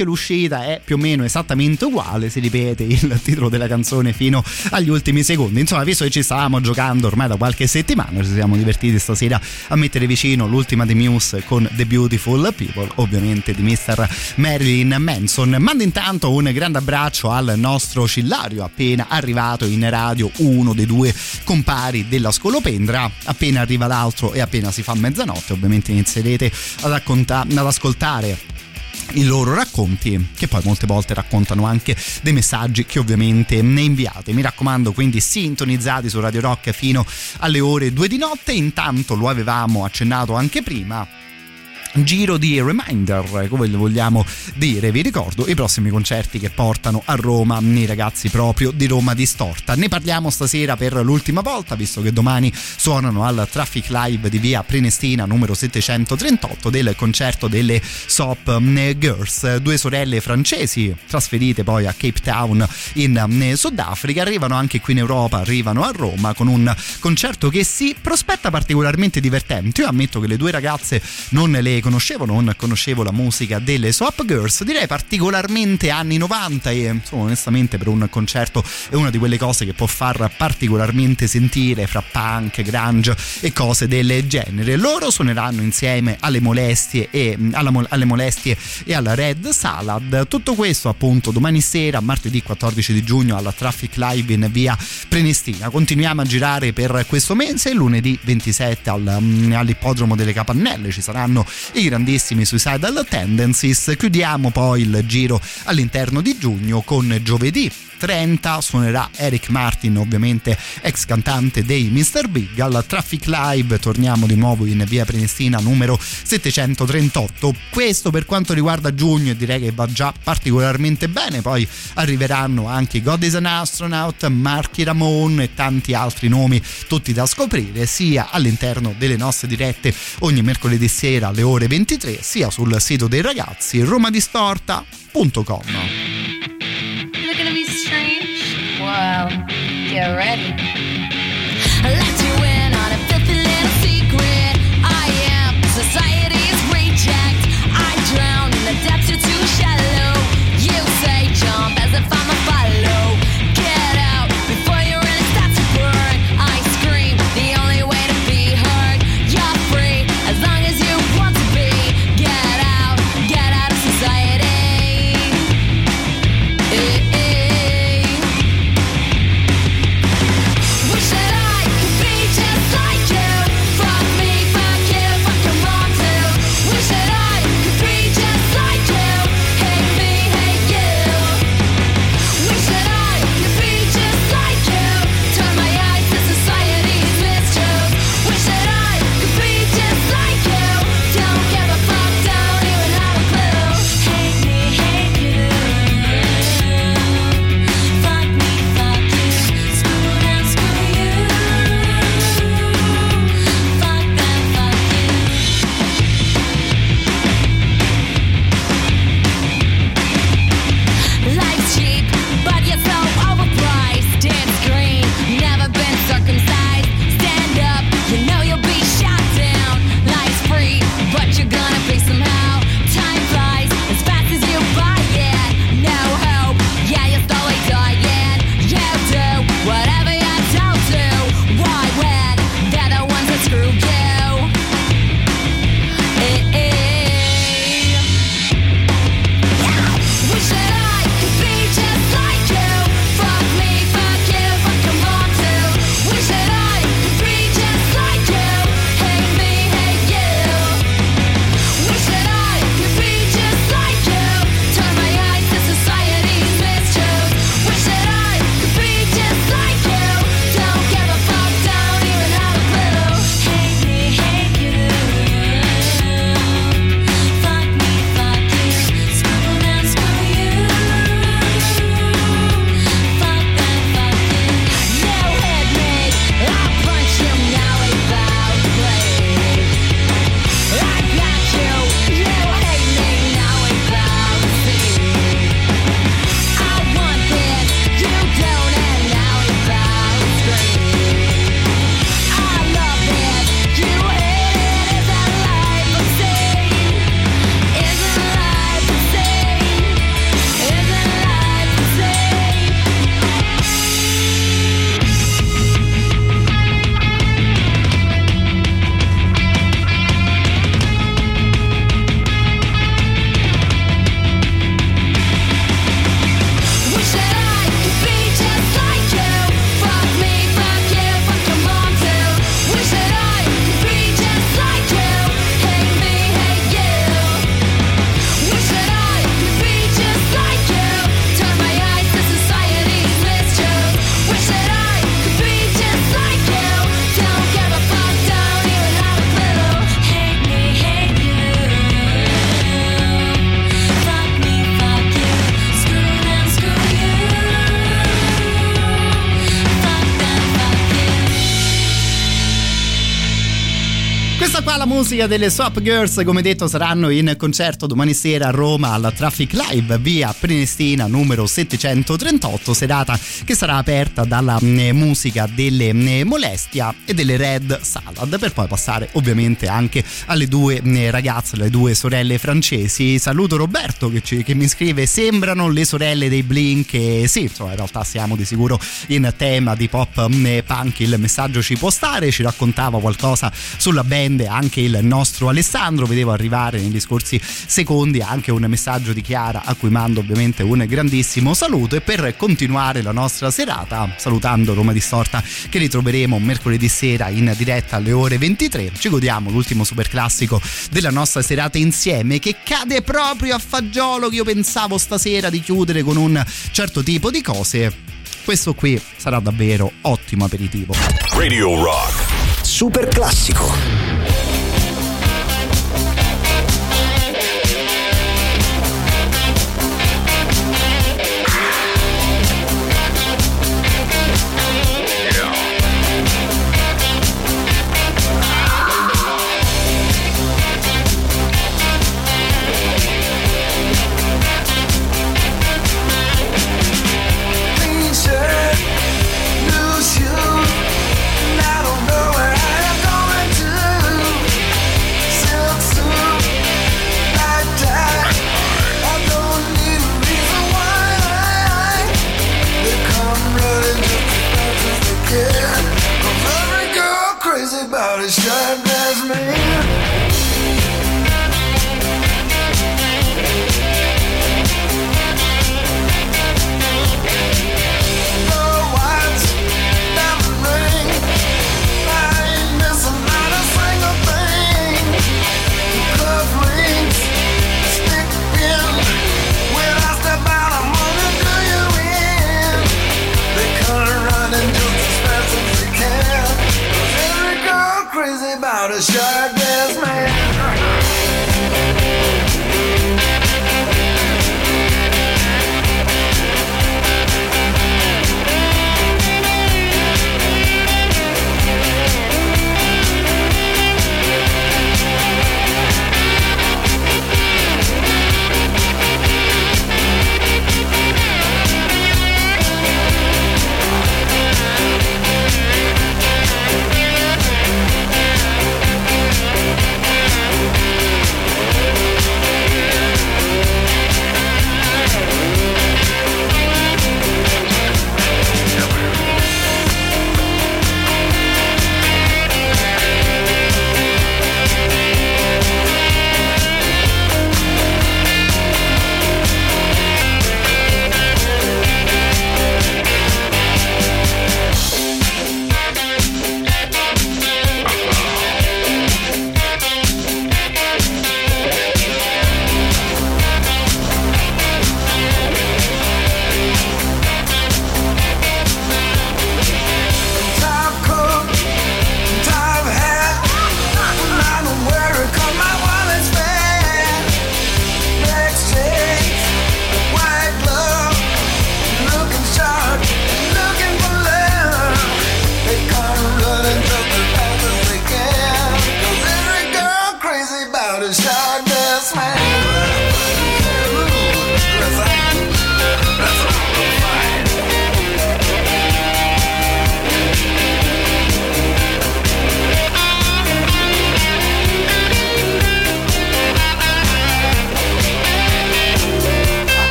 Anche l'uscita è più o meno esattamente uguale si ripete il titolo della canzone fino agli ultimi secondi insomma visto che ci stavamo giocando ormai da qualche settimana ci siamo divertiti stasera a mettere vicino l'ultima di Muse con The Beautiful People ovviamente di Mr. Marilyn Manson mando intanto un grande abbraccio al nostro Cillario appena arrivato in radio uno dei due compari della scolopendra appena arriva l'altro e appena si fa mezzanotte ovviamente inizierete ad, racconta- ad ascoltare i loro racconti che poi molte volte raccontano anche dei messaggi che ovviamente ne inviate. Mi raccomando quindi sintonizzati su Radio Rock fino alle ore 2 di notte. Intanto lo avevamo accennato anche prima giro di reminder, come lo vogliamo dire. Vi ricordo i prossimi concerti che portano a Roma i ragazzi proprio di Roma Distorta. Ne parliamo stasera per l'ultima volta, visto che domani suonano al Traffic Live di via Prenestina numero 738 del concerto delle Sop Girls, due sorelle francesi trasferite poi a Cape Town in Sudafrica. Arrivano anche qui in Europa, arrivano a Roma con un concerto che si prospetta particolarmente divertente. Io ammetto che le due ragazze non le conoscevo, non conoscevo la musica delle Swap Girls, direi particolarmente anni 90 e insomma, onestamente per un concerto è una di quelle cose che può far particolarmente sentire fra punk, grunge e cose del genere. Loro suoneranno insieme alle molestie e, alla, alle molestie e alla Red Salad. Tutto questo appunto domani sera, martedì 14 di giugno alla Traffic Live in via Prenestina. Continuiamo a girare per questo mese, lunedì 27 al, all'ippodromo delle Capannelle ci saranno i grandissimi Suicidal Tendencies. Chiudiamo poi il giro all'interno di giugno con giovedì 30 suonerà Eric Martin, ovviamente ex cantante dei Mr. Big. Al Traffic Live torniamo di nuovo in via Prenestina numero 738. Questo per quanto riguarda giugno direi che va già particolarmente bene. Poi arriveranno anche God is an Astronaut, Marky Ramone e tanti altri nomi, tutti da scoprire sia all'interno delle nostre dirette ogni mercoledì sera alle ore 23, sia sul sito dei ragazzi romadistorta.com. Well, get ready. Musica delle Swap Girls, come detto, saranno in concerto domani sera a Roma al Traffic Live, via Prenestina numero 738, serata che sarà aperta dalla mm, musica delle mm, Molestia e delle Red Salad, per poi passare ovviamente anche alle due mm, ragazze, le due sorelle francesi. Saluto Roberto che, ci- che mi scrive: Sembrano le sorelle dei Blink. E sì, insomma, in realtà siamo di sicuro in tema di pop punk. Il messaggio ci può stare, ci raccontava qualcosa sulla band anche il nostro Alessandro. Vedevo arrivare negli scorsi secondi anche un messaggio di Chiara a cui mando ovviamente un grandissimo saluto. E per continuare la nostra serata, salutando Roma Distorta, che ritroveremo mercoledì sera in diretta alle ore 23, ci godiamo l'ultimo super classico della nostra serata insieme che cade proprio a fagiolo che io pensavo stasera di chiudere con un certo tipo di cose. Questo qui sarà davvero ottimo aperitivo. Radio Rock. Super classico.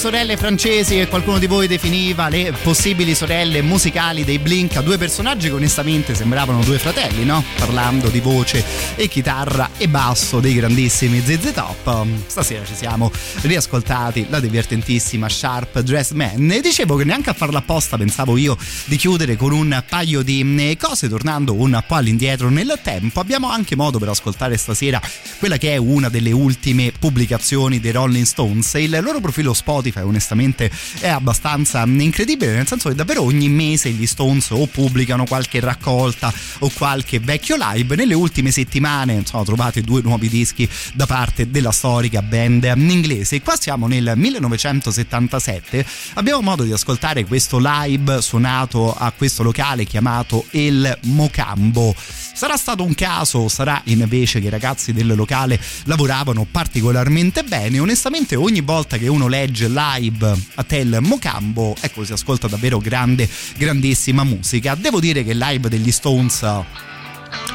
Sorelle francesi che qualcuno di voi definiva le possibili sorelle musicali dei Blink, due personaggi che onestamente sembravano due fratelli, no? Parlando di voce e chitarra e basso dei grandissimi ZZ Top. Stasera ci siamo riascoltati la divertentissima Sharp Dress Man e dicevo che neanche a farla apposta pensavo io di chiudere con un paio di cose tornando un po' all'indietro nel tempo. Abbiamo anche modo per ascoltare stasera quella che è una delle ultime pubblicazioni dei Rolling Stones. Il loro profilo Spotify onestamente è abbastanza incredibile, nel senso che davvero ogni mese gli Stones o pubblicano qualche raccolta o qualche vecchio live. Nelle ultime settimane sono trovati due nuovi dischi da parte della storica band inglese. Qua siamo nel 1977, abbiamo modo di ascoltare questo live suonato a questo locale chiamato El Mocambo. Sarà stato un caso, sarà invece che i ragazzi del locale lavoravano particolarmente bene. Onestamente, ogni volta che uno legge live a Tel Mocambo, ecco, si ascolta davvero grande, grandissima musica. Devo dire che il live degli Stones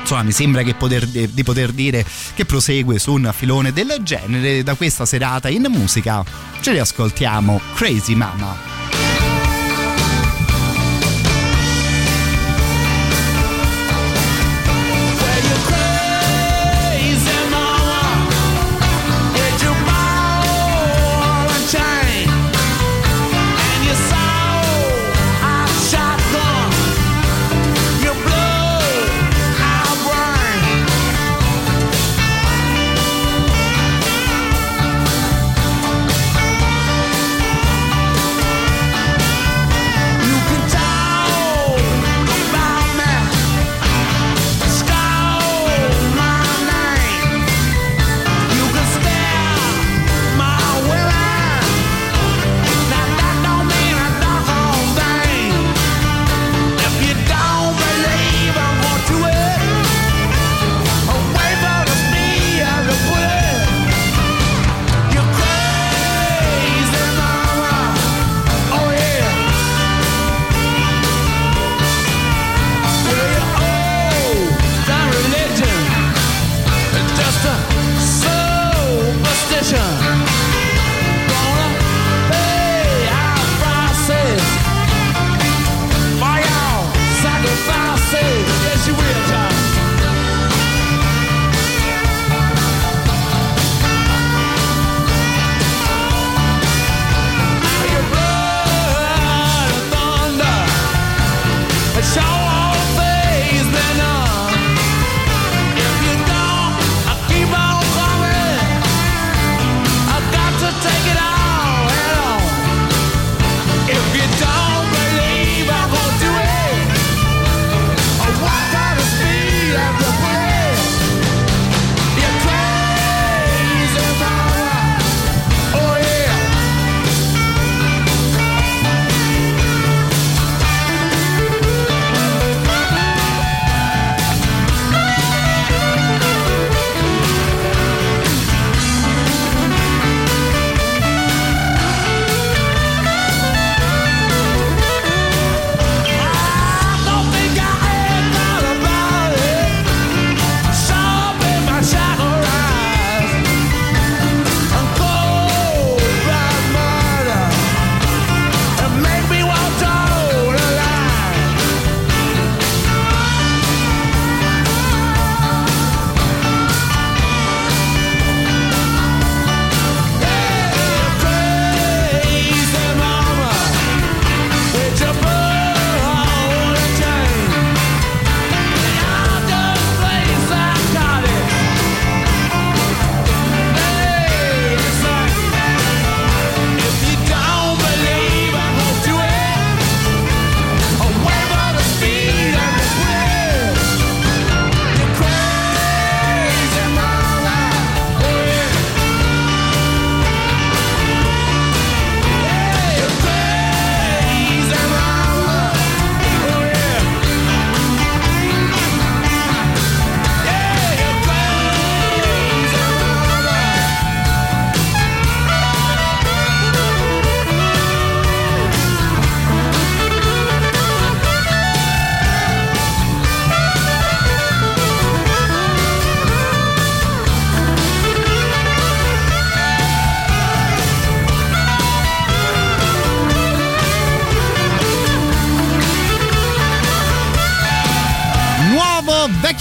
insomma mi sembra poter, di poter dire che prosegue su un filone del genere da questa serata in musica ce li ascoltiamo Crazy Mama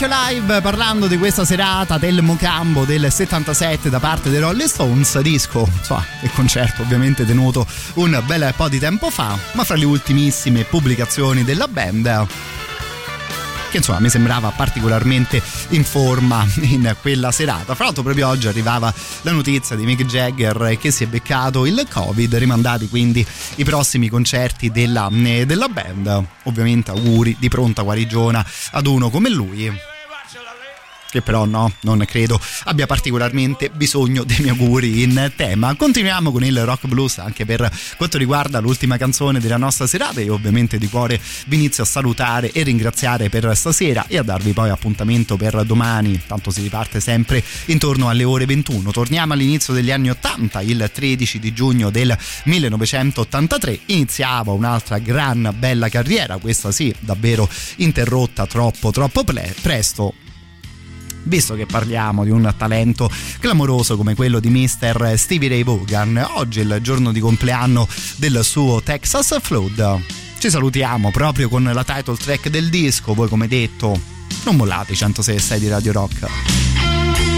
vecchio live parlando di questa serata del Mocambo del 77 da parte dei Rolling Stones, disco insomma, e concerto ovviamente tenuto un bel po' di tempo fa, ma fra le ultimissime pubblicazioni della band che insomma mi sembrava particolarmente in forma in quella serata. Fra l'altro proprio oggi arrivava la notizia di Mick Jagger che si è beccato il Covid, rimandati quindi i prossimi concerti della, della band. Ovviamente auguri di pronta guarigione ad uno come lui che però no, non credo abbia particolarmente bisogno dei miei auguri in tema. Continuiamo con il rock blues anche per quanto riguarda l'ultima canzone della nostra serata e ovviamente di cuore vi inizio a salutare e ringraziare per stasera e a darvi poi appuntamento per domani, tanto si riparte sempre intorno alle ore 21. Torniamo all'inizio degli anni 80, il 13 di giugno del 1983, iniziava un'altra gran bella carriera, questa sì, davvero interrotta troppo troppo ple- presto visto che parliamo di un talento clamoroso come quello di Mr. Stevie Ray Vaughan, oggi è il giorno di compleanno del suo Texas Flood. Ci salutiamo proprio con la title track del disco, voi come detto, non mollate i 106 di Radio Rock.